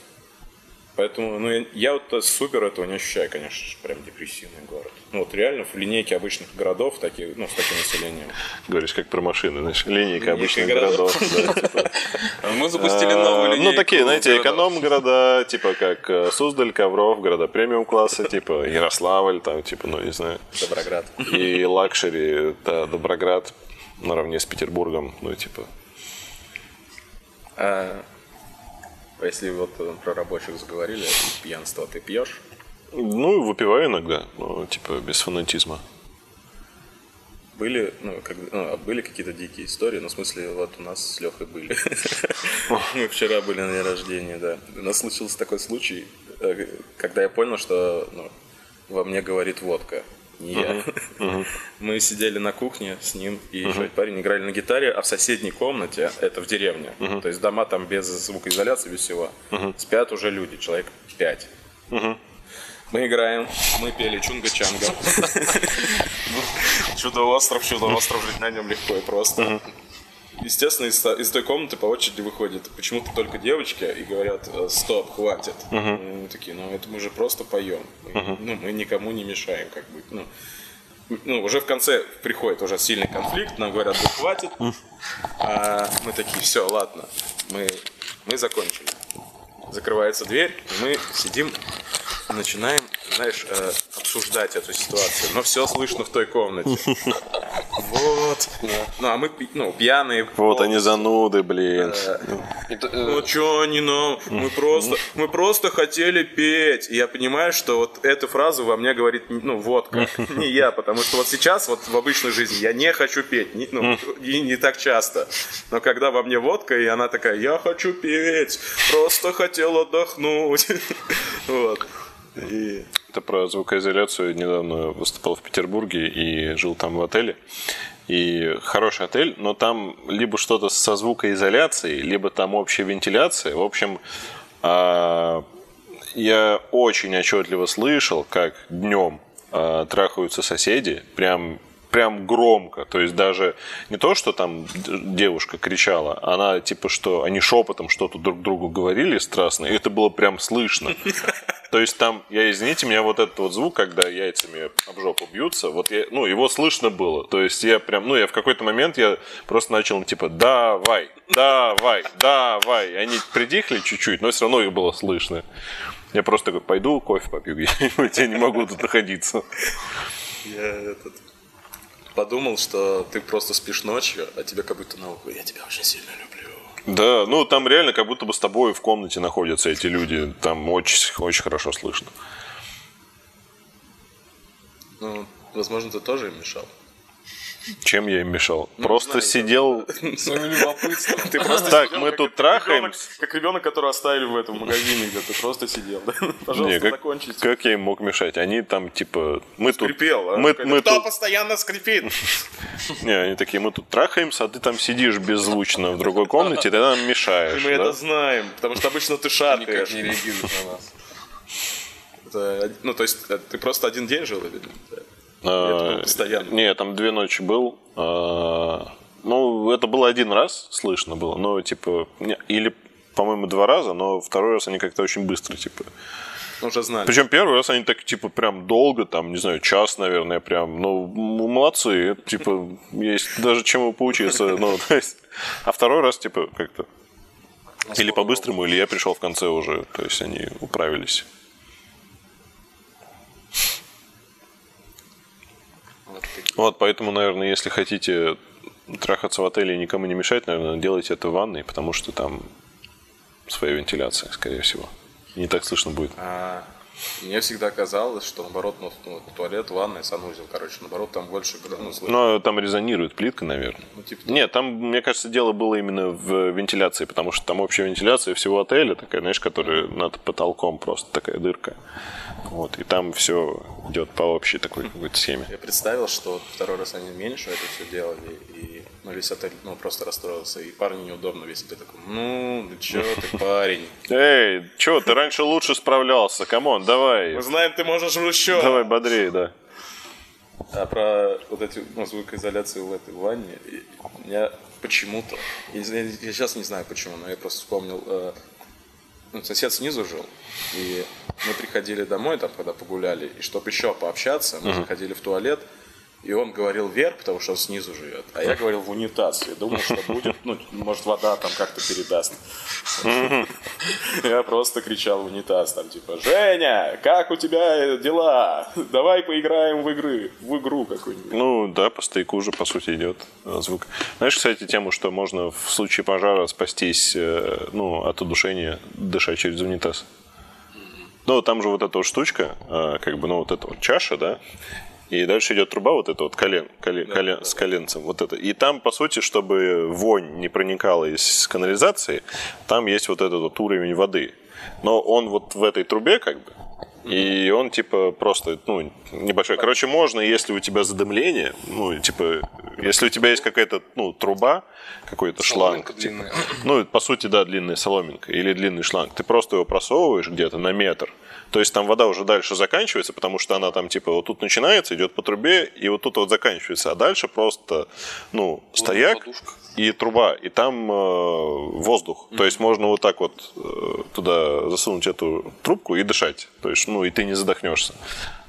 Поэтому, ну, я, я вот супер этого не ощущаю, конечно же, прям депрессивный город. Ну, вот реально в линейке обычных городов, таких, ну, с таким населением. Говоришь, как про машины, знаешь, линейка Линейка обычных городов. типа. Мы запустили новую А, линейку. Ну, такие, знаете, эконом-города, типа как э, Суздаль, Ковров, города премиум-класса, типа Ярославль, там, типа, ну, не знаю. Доброград. И luxury, да, Доброград наравне с Петербургом, ну, типа. А если вот э, про рабочих заговорили, пьянство ты пьешь? Ну, выпиваю иногда, но, типа, без фанатизма. Были, ну, как, ну, а были какие-то дикие истории, ну, в смысле, вот у нас с Лехой были. Мы вчера были на день рождения, да. У нас случился такой случай, э, когда я понял, что ну, во мне говорит водка, не я. Мы сидели на кухне с ним и еще парень играли на гитаре, а в соседней комнате, это в деревне, то есть дома там без звукоизоляции, без всего, спят уже люди, человек пять. Мы играем, мы пели Чунга-Чанга. Чудо-остров, чудо-остров, жить на нем легко и просто. Естественно, из, из той комнаты по очереди выходят почему-то только девочки и говорят, «Э, стоп, хватит. И Мы такие, ну это мы же просто поем. Мы- Ну, мы никому не мешаем, как бы. Ну, ну, уже в конце приходит уже сильный конфликт, нам говорят, да хватит. А мы такие, все, ладно, мы, мы закончили. Закрывается дверь, и мы сидим начинаем, знаешь, э, обсуждать эту ситуацию. Но все слышно в той комнате. Вот. Ну, а мы ну, пьяные. Вот они зануды, блин. Это, э, Ну чё они нам? Мы просто, мы просто хотели петь. И я понимаю, что вот эту фразу во мне говорит, ну, водка, не я, потому что вот сейчас, вот в обычной жизни, я не хочу петь, не- ну, и не так часто. Но когда во мне водка, и она такая, я хочу петь, просто хотел отдохнуть. Вот. И Это про звукоизоляцию. Недавно выступал в Петербурге и жил там в отеле. И хороший отель, но там либо что-то со звукоизоляцией, либо там общая вентиляция. В общем, а, я очень отчетливо слышал, как днем а, трахаются соседи, прям прям громко, то есть даже не то, что там девушка кричала, она типа что они шепотом что-то друг другу говорили страстно, и это было прям слышно. То есть там, я извините, меня вот этот вот звук, когда яйцами об жопу бьются, вот я, ну, его слышно было. То есть я прям, ну, я в какой-то момент я просто начал, типа, давай, давай, давай. И они притихли чуть-чуть, но все равно их было слышно. Я просто такой, пойду кофе попью я не могу тут находиться. я этот, подумал, что ты просто спишь ночью, а тебе как будто на ухо, я тебя очень сильно люблю. Да, ну там реально как будто бы с тобой в комнате находятся эти люди. Там очень, очень хорошо слышно. Ну, возможно, ты тоже им мешал. Чем я им мешал? Ну, Просто знаю, сидел... Своим любопытством. Ты просто Так, сидел, мы как- тут как ребенок- Как ребенок, которого оставили в этом магазине, где ты просто сидел. да? Пожалуйста, Не, как, закончите. как я им мог мешать? Они там типа мы тут, Скрипел, а? мы, Кто тут, постоянно скрипит? не, они такие, мы тут трахаемся, а ты там сидишь беззвучно в другой комнате, ты нам мешаешь. Мы да? это знаем, потому что обычно ты Никак шаркаешь. не реагирует на нас. Это, Ну, то есть, э, ты просто один день жил или нет? Это было постоянно. Не, там две ночи был. а, Ну, это было один раз, слышно было, но типа или по-моему, два раза, но второй раз они как-то очень быстро, типа. Ну, Уже знали. Причем первый раз они так, типа, прям долго, там, не знаю, час, наверное, прям, ну, молодцы, типа, есть даже чему поучиться, ну, то есть, а второй раз, типа, как-то, или по-быстрому, или я пришел в конце уже, то есть они управились. Вот поэтому, наверное, если хотите трахаться в отеле и никому не мешать, наверное, делайте это в ванной, потому что там своя вентиляция, скорее всего. Не так слышно будет. А, мне всегда казалось, что наоборот, ну, ну, туалет, ванная, санузел, короче, наоборот, там больше ну, слышно. Но там резонирует плитка, наверное. Ну, типа, Нет, там, мне кажется, дело было именно в вентиляции, потому что там общая вентиляция всего отеля, такая, знаешь, которая над потолком просто такая дырка. Вот, и там все идет по общей такой какой-то схеме. Я представил, что вот второй раз они меньше это все делали, и ну, весь отель ну, просто расстроился, и парню неудобно, весь отель такой, ну, ну чё ты, парень? Эй, чё, ты раньше лучше справлялся, come on, давай, Мы знаем, ты можешь еще. давай бодрее, да. А про вот эти ну, звукоизоляцию в этой ванне, меня почему-то, я, я сейчас не знаю почему, но я просто вспомнил, э, ну, сосед снизу жил, и мы приходили домой, там, когда погуляли, и чтобы еще пообщаться, мы заходили в туалет, и он говорил вверх, потому что он снизу живет. А я говорил в унитаз. И думал, что будет, ну, может, вода там как-то передаст. Я просто кричал в унитаз, там, типа, Женя, как у тебя дела? Давай поиграем в игры, в игру какую-нибудь. Ну, да, по стояку уже, по сути, идет звук. Знаешь, кстати, тему, что можно в случае пожара спастись, э, ну, от удушения, дышать через унитаз. Ну, там же вот эта вот штучка, э, как бы, ну, вот эта вот чаша, да, и дальше идет труба вот эта вот колен, колен, колен с коленцем, вот это. И там, по сути, чтобы вонь не проникала из канализации, там есть вот этот вот уровень воды. Но он вот в этой трубе как бы, и он, типа, просто, ну, небольшой. Короче, можно, если у тебя задымление, ну, типа, если у тебя есть какая-то, ну, труба, какой-то шланг. Типа, ну, по сути, да, длинная соломинка или длинный шланг. Ты просто его просовываешь где-то на метр. То есть там вода уже дальше заканчивается, потому что она там типа вот тут начинается, идет по трубе, и вот тут вот заканчивается. А дальше просто, ну, стояк подушка. и труба, и там э, воздух. То есть можно вот так вот э, туда засунуть эту трубку и дышать. То есть, ну, и ты не задохнешься.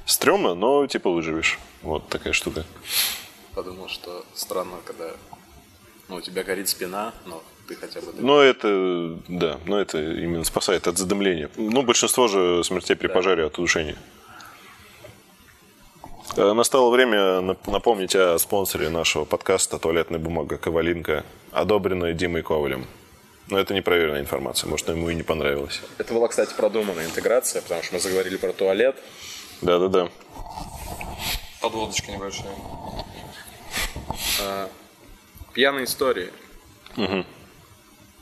Стрёмно, но типа выживешь. Вот такая штука. Подумал, что странно, когда ну, у тебя горит спина, но ты хотя бы... Но это, да, но это именно спасает от задымления. Ну, большинство же смертей при пожаре от удушения. Э, Настало время нап- напомнить о спонсоре нашего подкаста «Туалетная бумага Ковалинка», одобренная Димой Ковалем. Но это непроверенная информация, может, ему и не понравилось. Это была, кстати, продуманная интеграция, потому что мы заговорили про туалет. Да-да-да. Подводочка небольшая. А, пьяные истории.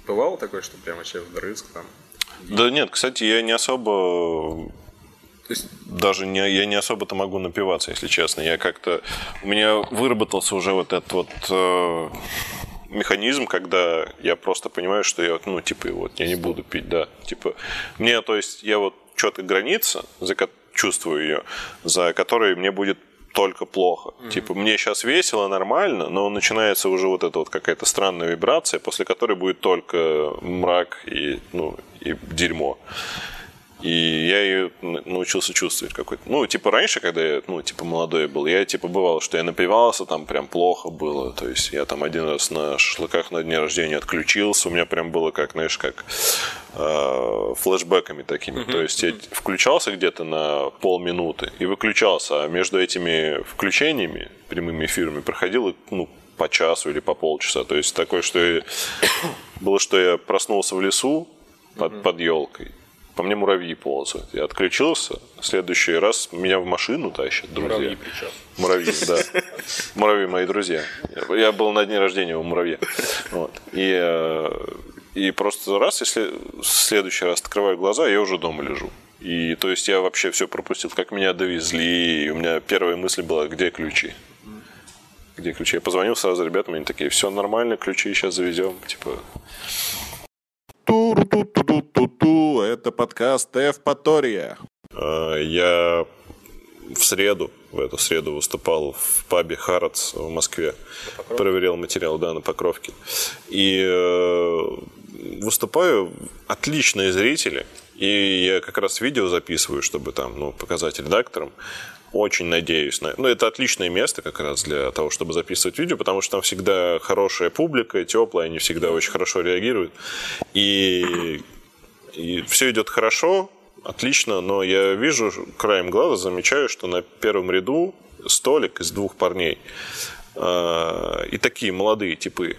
Бывало такое, что прям вообще вдрызг там? Да нет, кстати, я не особо То есть, даже не, я не особо-то могу напиваться, если честно. Я как-то... У меня выработался уже вот этот вот э, механизм, когда я просто понимаю, что я, вот, ну, типа, вот, я не буду пить, да. Типа, мне, то есть, я вот четко граница, за чувствую ее, за которой мне будет только плохо. Типа, мне сейчас весело, нормально, но начинается уже вот эта вот какая-то странная вибрация, после которой будет только мрак и, ну, и дерьмо. И я ее научился чувствовать какой-то. Ну, типа раньше, когда я, ну, типа молодой был, я типа бывало, что я напивался, там прям плохо было. То есть я там один раз на шашлыках на дне рождения отключился. У меня прям было как, знаешь, как э, флешбеками такими. То есть я включался где-то на полминуты и выключался. А между этими включениями, прямыми эфирами, проходило, ну, по часу или по полчаса. То есть такое, что я... было, что я проснулся в лесу под, под елкой. По мне муравьи ползают. Я отключился. В следующий раз меня в машину тащат друзья. Муравьи причем. Муравьи, да. Муравьи мои друзья. Я был на дне рождения у муравья. Вот. И, э, и просто раз, если в следующий раз открываю глаза, я уже дома лежу. И то есть я вообще все пропустил, как меня довезли. И у меня первая мысль была, где ключи? Где ключи? Я позвонил сразу ребятам, они такие, все нормально, ключи сейчас завезем. Типа, Ту-ру-ту-ту-ту-ту. Это подкаст Эвпатория. Э, Я в среду, в эту среду выступал в пабе Харатс в Москве. Проверял материал, да, на Покровке. И э, выступаю, отличные зрители. И я как раз видео записываю, чтобы там, ну, показать редакторам. Очень надеюсь на... Ну, это отличное место как раз для того, чтобы записывать видео, потому что там всегда хорошая публика, теплая, они всегда очень хорошо реагируют. И и все идет хорошо, отлично, но я вижу краем глаза, замечаю, что на первом ряду столик из двух парней. Э, И такие молодые типы.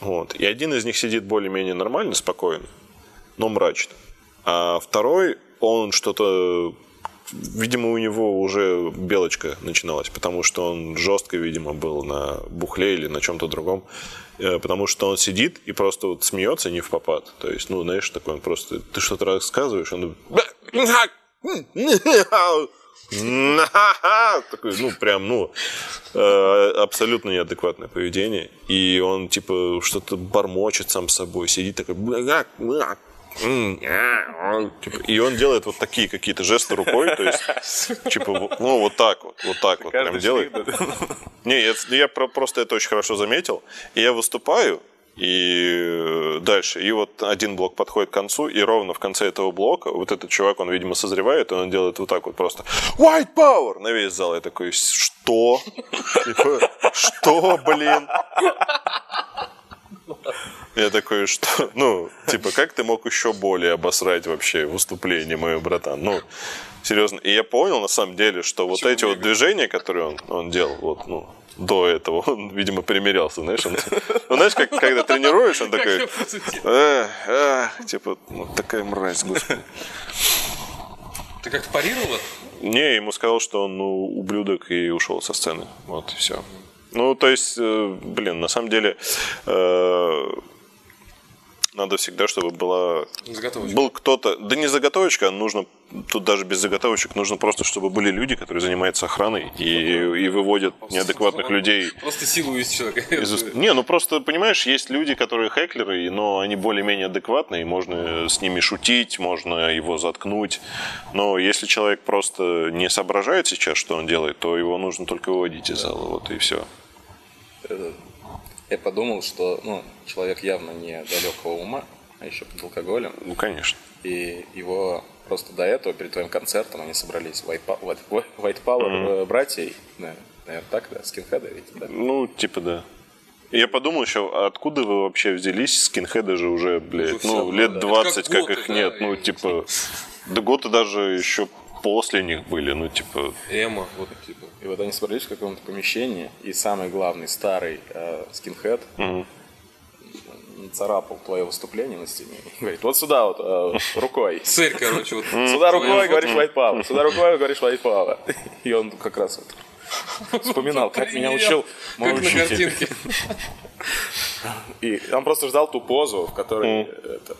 Вот. И один из них сидит более-менее нормально, спокойно, но мрачно. А второй, он что-то... Видимо, у него уже белочка начиналась, потому что он жестко, видимо, был на бухле или на чем-то другом. Э, Потому что он сидит и просто вот смеется не в попад. То есть, ну, знаешь, такой он просто... Ты что-то рассказываешь, он... Такой, ну, прям, ну, э, абсолютно неадекватное поведение. И он, типа, что-то бормочет сам собой, сидит такой... Типа, И он делает вот такие какие-то жесты рукой, то есть, типа, ну, вот так вот, вот так вот прям делает. Не, я, я про- просто это очень хорошо заметил. И я выступаю, И дальше. И вот один блок подходит к концу, и ровно в конце этого блока вот этот чувак, он, видимо, созревает, и он делает вот так вот просто White Power на весь зал. Я такой, что? Типа, что, блин? Я такой, что? Ну, типа, как ты мог еще более обосрать вообще выступление мое, братан? Ну, серьезно. И я понял, на самом деле, что вот эти вот движения, которые он, он делал, вот, ну, до этого, он, видимо, примерялся, знаешь, он, ну, знаешь, как, когда тренируешь, он такой, а, а, типа, ну, такая мразь, господи. Ты как-то парировал это? Не, ему сказал, что он, ну, ублюдок и ушел со сцены, вот, и все. Ну, то есть, э, блин, на самом деле, э, надо всегда, чтобы была... Заготовочка. Был кто-то... Да не заготовочка, а нужно... Тут даже без заготовочек нужно просто, чтобы были люди, которые занимаются охраной и, и выводят неадекватных людей Просто силу из человека. из Не, ну просто, понимаешь, есть люди, которые хеклеры, но они более-менее адекватные, можно с ними шутить, можно его заткнуть. Но если человек просто не соображает сейчас, что он делает, то его нужно только выводить из зала, вот и все. Я подумал, что ну, человек явно не далекого ума, а еще под алкоголем. Ну, конечно. И его просто до этого, перед твоим концертом, они собрались White, White- White Power э, братьей, наверное, так, да, скинхеды ведь, да. Ну, типа да. Я подумал еще, а откуда вы вообще взялись? Скинхеды же уже, блядь, Уже ну, всё, лет да. 20, Это как, как готы, их да, нет. Ну, типа, да готы даже еще после них были, ну, типа... Эмо, вот типа. И вот они собрались в каком-то помещении, и самый главный старый э, скинхед царапал твое выступление на стене и говорит, вот сюда вот э, рукой. Цель, короче, вот. Сюда рукой говоришь. White Power, сюда рукой говоришь White Power. И он как раз вот вспоминал, как меня учил мой Как на учитель. картинке. И он просто ждал ту позу, в которой это...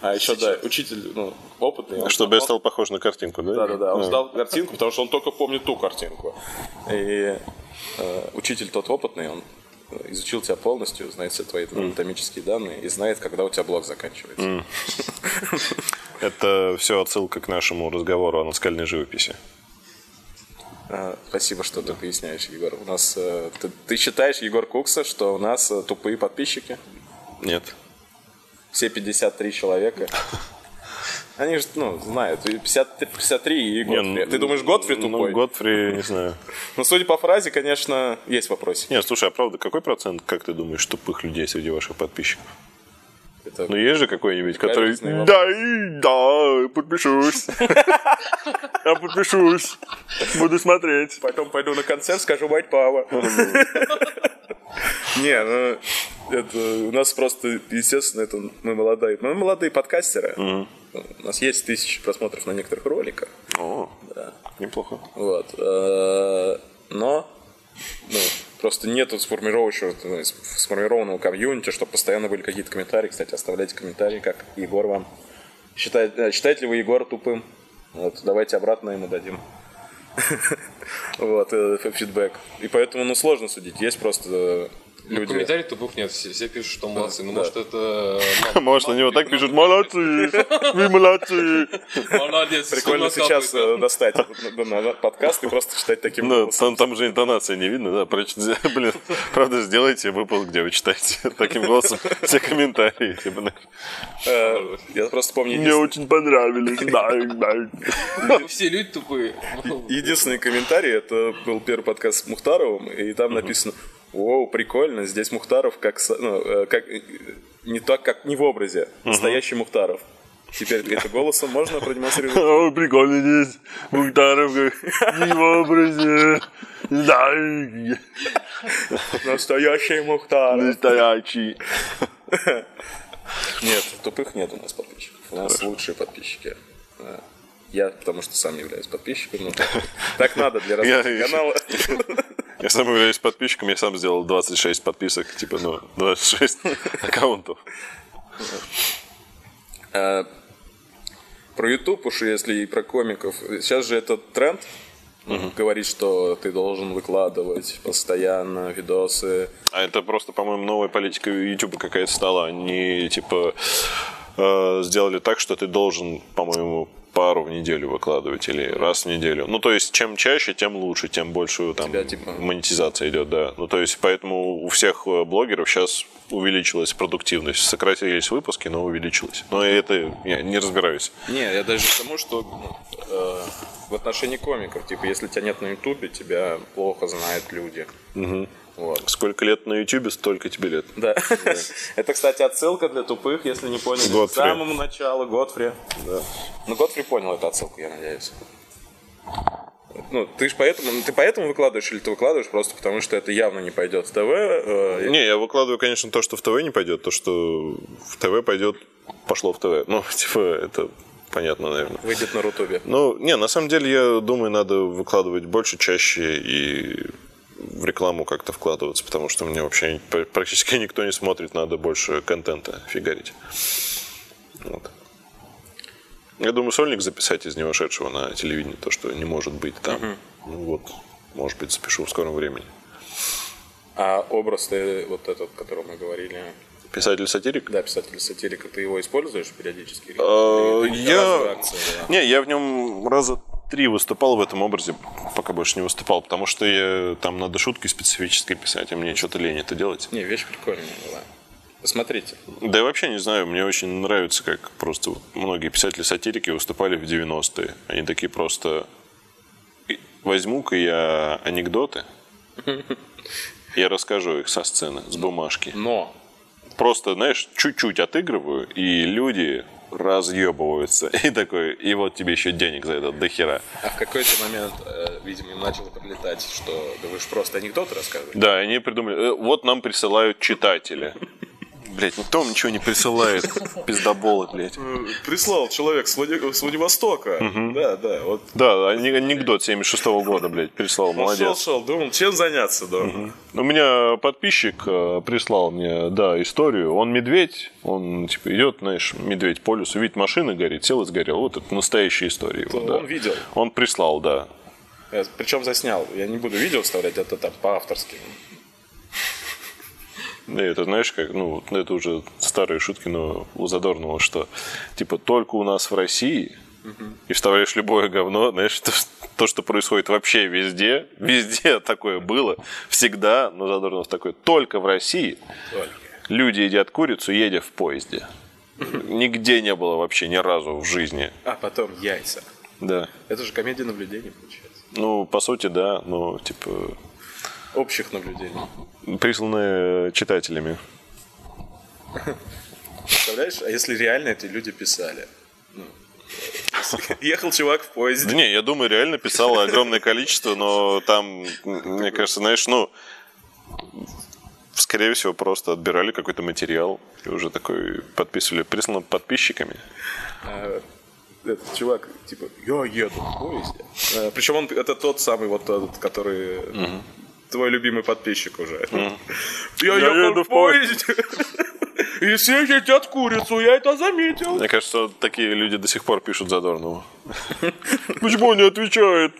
А еще, да, учитель, ну, опытный. Чтобы я стал похож на картинку, да? Да-да-да, он А. ждал картинку, потому что он только помнит ту картинку. И э, учитель тот опытный, он изучил тебя полностью, знает все твои анатомические данные и знает, когда у тебя блок заканчивается. Это все отсылка к нашему разговору о наскальной живописи. А, Спасибо, что ты поясняешь, Егор. У нас э, ты, ты считаешь, Егор Кукса, что у нас э, тупые подписчики? Нет. Все 53 человека. Они же, ну, знают. И 53, 53 и Не, Готфри. ну, Ты думаешь, Готфри тупой? Ну, Готфри, не знаю. Ну, судя по фразе, конечно, есть вопросики. Не, слушай, а правда, какой процент, как ты думаешь, тупых людей среди ваших подписчиков? Это Ну, есть же какой-нибудь, который... Да, и да, подпишусь. Я подпишусь. Буду смотреть. Потом пойду на концерт, скажу White Power. Не, ну, это у нас просто, естественно, это мы молодые, мы молодые подкастеры. У нас есть тысячи просмотров на некоторых роликах. О, неплохо. Вот. э, Но ну, просто нету сформировавшего, ну, сформированного комьюнити, чтобы постоянно были какие-то комментарии. Кстати, оставляйте комментарии, как Егор вам. Считает, э, считаете ли вы Егора тупым? Вот, давайте обратно ему дадим. Вот, э, фидбэк. И поэтому, ну, сложно судить. Есть просто э, Ну, люди... комментариев тупых нет, все, все пишут, что молодцы. Ну, да. может, это... мам- Может, на него так пишут, молодцы, вы молодцы. Молодец. Прикольно сейчас э, достать подкаст и просто читать таким Ну, голосом. там, там же интонация не видно, да? Блин, правда, сделайте выпуск, где вы читаете таким голосом все комментарии. типа. Э, Я просто помню Мне очень понравились. Да, да. да. Все люди тупые. Единственный комментарий, это был первый подкаст с Мухтаровым, и там написано, о, прикольно, здесь Мухтаров как, ну, э, как э, не так, как не в образе, настоящий Мухтаров. Теперь это голосом можно продемонстрировать? О, прикольно здесь. Мухтаров не в образе. Да, Настоящий Мухтаров. настоящий. Нет, тупых нет у нас подписчиков. У нас лучшие подписчики. Я, потому что сам являюсь подписчиком. ну, так, надо для развития канала. Я сам являюсь подписчиком, я сам сделал 26 подписок, типа, ну, 26 аккаунтов. А, Про YouTube уж если и про комиков. Сейчас же этот тренд говорит, что ты должен выкладывать постоянно видосы. А это просто, по-моему, новая политика YouTube какая-то стала. Они, типа, э, сделали так, что ты должен, по-моему, пару в неделю выкладывать или раз в неделю. Ну, то есть, чем чаще, тем лучше, тем больше там Тебя, типа- монетизация идет, да. Ну, то есть, поэтому у всех э, блогеров сейчас увеличилась продуктивность. Сократились выпуски, но увеличилась. Но это я не разбираюсь. Не, я даже к тому, что ну, э, в отношении комиков, типа, если тебя нет на Ютубе, тебя плохо знают люди. Вот. Сколько лет на Ютубе, столько тебе лет. Да. Это, кстати, отсылка для тупых, если не поняли. К Годфри. самому началу Годфри. Да. Ну, Годфри понял эту отсылку, я надеюсь. Ну, ты ж поэтому, ты поэтому выкладываешь или ты выкладываешь просто потому, что это явно не пойдет в ТВ? э, Не, я выкладываю, конечно, то, что в ТВ не пойдет, то, что в ТВ пойдет, пошло в ТВ. Ну, типа, это понятно, наверное. выйдет на Рутубе. Ну, не, на самом деле, я думаю, надо выкладывать больше, чаще и в рекламу как-то вкладываться, потому что мне вообще пр- практически никто не смотрит, надо больше контента фигарить. Вот. Я думаю, сольник записать из него шедшего на телевидении, то, что не может быть там. Ну вот, может быть, запишу в скором времени. А образ ты, вот этот, о котором мы говорили, Писатель-сатирик? да, писатель-сатирика, ты его используешь периодически? Э, Я... Не, я в нем раза три выступал в этом образе, пока больше не выступал, потому что я, там надо шутки специфические писать, а мне что-то лень это делать. Не, вещь прикольная была. Посмотрите. Да я вообще не знаю, мне очень нравится, как просто многие писатели-сатирики выступали в 90-е. Они такие просто... «И- Возьму-ка я анекдоты, я расскажу их со сцены, с бумажки. Но Просто, знаешь, чуть-чуть отыгрываю, и люди разъебываются. И такой, и вот тебе еще денег за это до хера. А в какой-то момент, э, видимо, им начало прилетать, что да вы же просто анекдоты рассказываете. Да, они придумали, «Э, вот нам присылают читатели. Блять, никто вам ничего не присылает. Пиздоболы, блядь. Прислал человек с, Владивостока. Да, да. Вот Да, ане- анекдот 76 года, блядь, прислал, молодец. шел, думал, чем заняться дома. У меня подписчик э, прислал мне, да, историю. Он медведь, он, типа, идет, знаешь, медведь по лесу, видит, машина горит, сел и сгорел. Вот это настоящая история его, да. Он видел. Он прислал, да. Причем заснял. Я не буду видео вставлять, это там по-авторски. Да, это знаешь, как, ну, это уже старые шутки, но у Задорнова, что, типа, только у нас в России, и вставляешь любое говно, знаешь, то, то, что происходит вообще везде, везде такое было, всегда, но Задорнов такой, только в России Только. люди едят курицу, едя в поезде. Нигде не было вообще ни разу в жизни. А потом яйца. Да. Это же комедия наблюдений, получается. Ну, по сути, да, но, типа, Общих наблюдений. присланные читателями. Представляешь, а если реально эти люди писали? Ну, Ехал чувак в Да поезде. не, я думаю, реально писало огромное количество, но там, мне кажется, знаешь, ну, скорее всего, просто отбирали какой-то материал и уже такой подписывали, прислано подписчиками. А, Этот чувак, типа, я еду в поезде. Причем он, это тот самый вот этот, который твой любимый подписчик уже. Я еду в поезде. И все едят курицу, я это заметил. Мне кажется, такие люди до сих пор пишут Задорнову. Почему он не отвечает?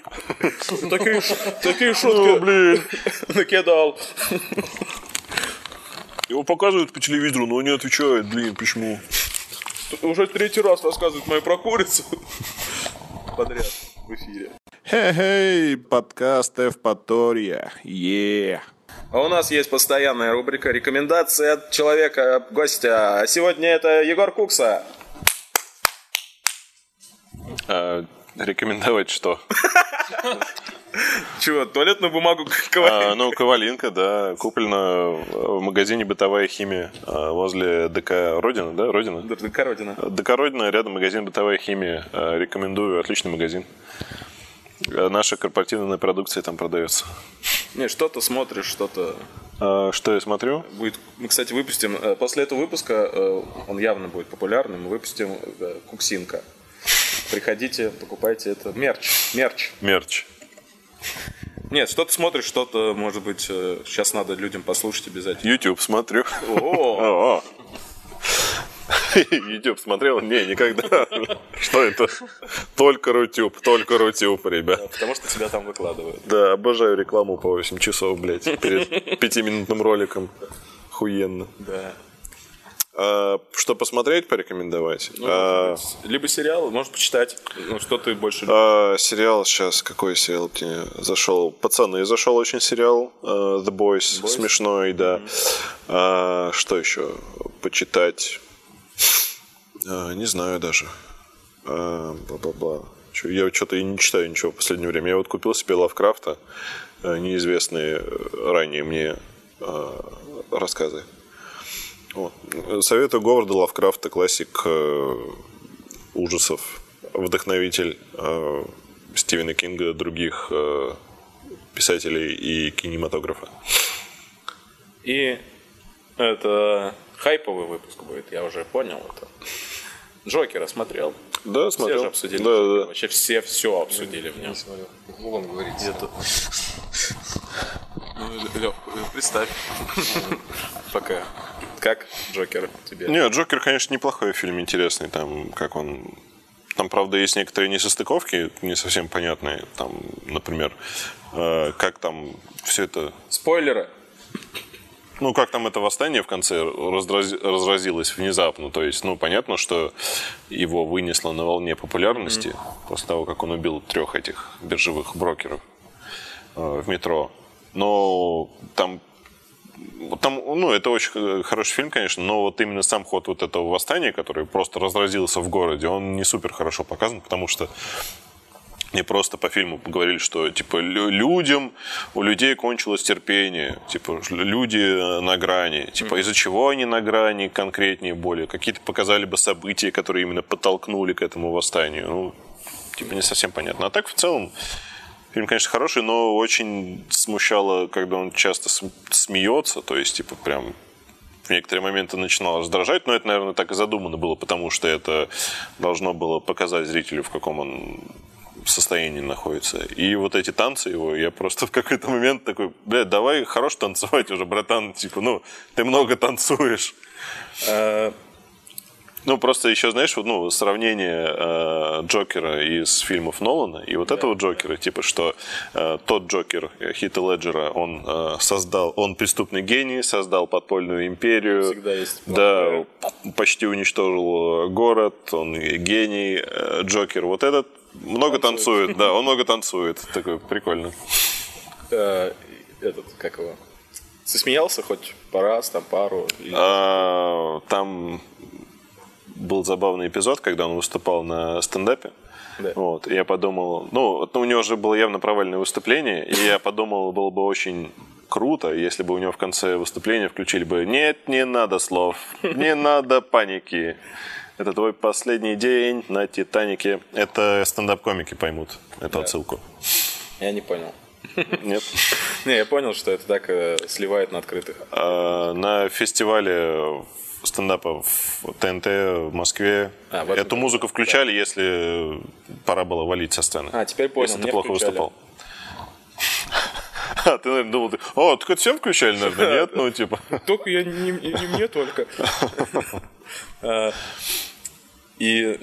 Такие, такие шутки блин. накидал. Его показывают по телевизору, но он не отвечает. Блин, почему? Уже третий раз рассказывает мою про курицу. Подряд в эфире. Хей-хей, подкаст Эвпатория. Е. А у нас есть постоянная рубрика рекомендации от человека, гостя. А сегодня это Егор Кукса. А, рекомендовать что? Чего, туалетную бумагу ковали? А, ну, Ковалинка, да, куплена в магазине «Бытовая химия» а, возле ДК Родина, да, Родина? Кородина. ДК Родина, рядом магазин «Бытовая химия». А, Рекомендую, отличный магазин. А, Наша корпоративная продукция там продается. Не, что-то смотришь, что-то А, Что я смотрю? будет. Мы, кстати, выпустим, э, после этого выпуска, э, он явно будет популярным, мы выпустим э, Куксинка. Приходите, покупайте это. Мерч, мерч. Мерч. Нет, что-то смотришь, что-то, может быть, э, сейчас надо людям послушать обязательно. YouTube смотрю. О. YouTube смотрел? Не, никогда. Что это? Только Рутюб, только Рутюб, ребят. потому что тебя там выкладывают. Да, обожаю рекламу по 8 часов, блядь, перед пятиминутным роликом. Хуенно. Да. А, что посмотреть, порекомендовать? Ну, А, Либо сериал, может почитать. Ну, что ты больше любишь. а, сериал сейчас, какой сериал мне зашел? Пацаны, зашел очень сериал. а, The Boys, смешной, да. А, что еще? Почитать? А, не знаю даже. А, Бла-бла-бла. Я что-то и не читаю ничего в последнее время. Я вот купил себе Лавкрафта, э, неизвестные э, ранее мне э, рассказы. Вот. Советую Говарда Лавкрафта, классик э, ужасов, вдохновитель э, Стивена Кинга, других э, писателей и кинематографа. И это хайповый выпуск будет, я уже понял это. Джокера смотрел. Да, Все смотрел. же обсудили. Да, да. Вообще все все обсудили в нем. Не смотрел. Ну, вон говорит. Где-то. Лёх, представь. Пока. Как Джокер тебе? Не, Джокер, конечно, неплохой фильм, интересный. Там, как он... Там, правда, есть некоторые несостыковки, не совсем понятные. Там, например, э, как там все это... Спойлеры. Ну, как там это восстание в конце разрази- разразилось внезапно. То есть, ну, понятно, что его вынесло на волне популярности после того, как он убил трех этих биржевых брокеров э, в метро. Но там там, ну, это очень хороший фильм, конечно, но вот именно сам ход вот этого восстания, который просто разразился в городе, он не супер хорошо показан, потому что мне просто по фильму говорили, что типа лю- людям, у людей кончилось терпение, типа люди э, на грани, типа из-за чего они на грани конкретнее более, какие-то показали бы события, которые именно подтолкнули к этому восстанию, ну, типа не совсем понятно. А так в целом Фильм, конечно, хороший, но очень смущало, когда он часто см- смеется, то есть, типа, прям в некоторые моменты начинал раздражать, но это, наверное, так и задумано было, потому что это должно было показать зрителю, в каком он состоянии находится. И вот эти танцы его, я просто в какой-то момент такой, блядь, давай хорош танцевать уже, братан, типа, ну, ты много танцуешь. Ну, просто еще, знаешь, вот, ну, сравнение э, Джокера из фильмов Нолана и вот этого Джокера, типа, что э, тот Джокер э, Хита Леджера, он э, создал, он преступный гений, создал подпольную империю. Всегда есть Да, почти уничтожил э, город, он гений. Э, Джокер, вот этот много танцует, да, он много танцует. Такой прикольно. э, этот, как его? Ты смеялся хоть по раз, там пару? Или- А, Там был забавный эпизод, когда он выступал на стендапе. Да. Вот, и я подумал, ну, у него же было явно провальное выступление, и я подумал, было бы очень круто, если бы у него в конце выступления включили бы «Нет, не надо слов, не надо паники». Это твой последний день на Титанике. Это стендап-комики поймут эту отсылку. Я не понял. Нет? Не, я понял, что это так э, сливает на открытых. А, На фестивале стендапа в ТНТ в Москве А, в эту музыку включали, если пора было валить со сцены. А, теперь понял, Если ты плохо включали. выступал. А, ты, наверное, думал, ты, о, так это всем включали, наверное, нет? Ну, типа. Только я не, не- не мне только. А, И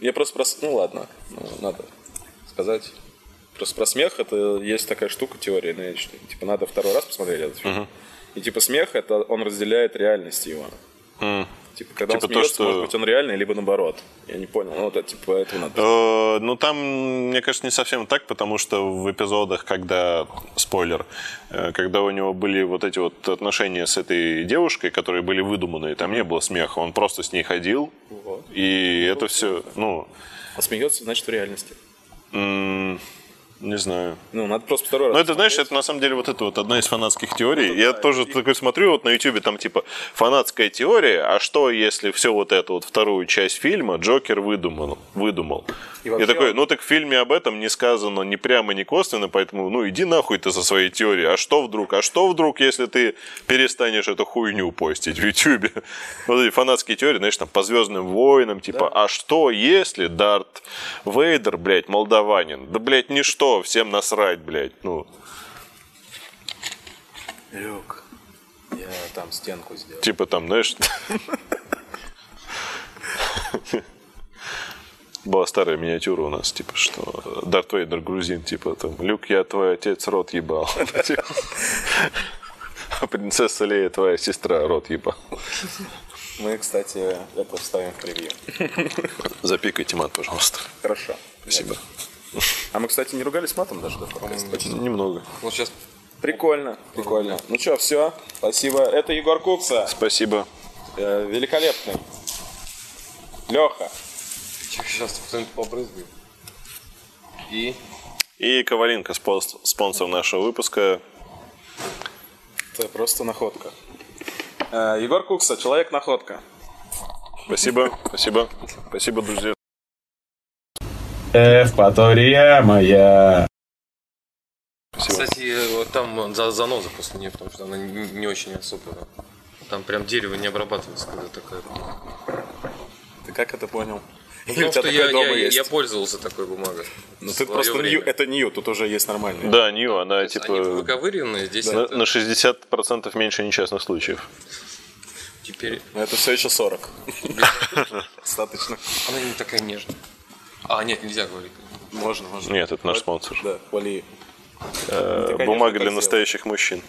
я просто про... с- Ну ладно, ну, надо сказать. Просто про смех это есть такая штука, теория, ну, типа надо второй раз посмотреть этот фильм. И типа смех это он разделяет реальность его. Типа, когда Типа он то, смеется, что- может быть, он реальный, либо наоборот. Я не понял. Ну, вот это, типа, этого надо. Э, Ну, там, мне кажется, не совсем так, потому что в эпизодах, когда, спойлер, э, когда у него были вот эти вот отношения с этой девушкой, которые были выдуманные, там не было смеха, он просто с ней ходил, Вот. и это все, ну, А смеется, значит, в реальности. Не знаю. Ну, надо просто второй раз. Ну, это, знаешь, это на самом деле вот это вот одна из фанатских теорий. Я тоже такой смотрю вот на YouTube, там типа фанатская теория, а что если все вот это вот вторую часть фильма Джокер выдумал? выдумал? И вообще такой, ну так в фильме об этом не сказано ни прямо, ни косвенно, поэтому ну иди нахуй ты со своей теорией. А что вдруг? А что вдруг, если ты перестанешь эту хуйню постить в YouTube? Вот эти фанатские теории, знаешь, там по Звездным войнам, типа, а что если Дарт Вейдер, блядь, молдаванин? Да, блядь, ничто, всем насрать, блядь. Ну, Люк, я там стенку сделал. типа там, знаешь... Была старая миниатюра у нас, типа, что Дарт Вейдер грузин, типа, там, Люк, я твой отец рот ебал. А принцесса Лея твоя сестра рот ебал. Мы, кстати, это вставим в превью. Запикайте мат, пожалуйста. Хорошо. Спасибо. А мы, кстати, не ругались матом даже, да, в подкасте? Почти. Немного. Ну, сейчас Прикольно, прикольно. Ну что, все, спасибо. Это Егор Кукса, Спасибо. э, великолепный. Леха. сейчас кто-нибудь побрызгает. И И Коваленко, спонс- спонсор нашего выпуска. Это просто находка. Э, Егор Кукса, человек-находка. Спасибо, спасибо, спасибо, друзья. Эвпатория моя. Кстати, вот там за заноза после нее, потому что она не, не очень особо. Там прям дерево не обрабатывается, когда такая. Ты как это понял? Ну, Или у потому тебя что я, я, есть? я пользовался такой бумагой. Ну ты просто время. нью, это нью, тут уже есть нормальные. Да, Нью, она Они типа выковыренные, здесь на, это на 60% меньше несчастных случаев. теперь Но это все еще 40. Достаточно. она не такая нежная. А, нет, нельзя говорить. Можно, можно. Нет, это наш спонсор. Да, поли. Э, конечно, Бумага для настоящих мужчин.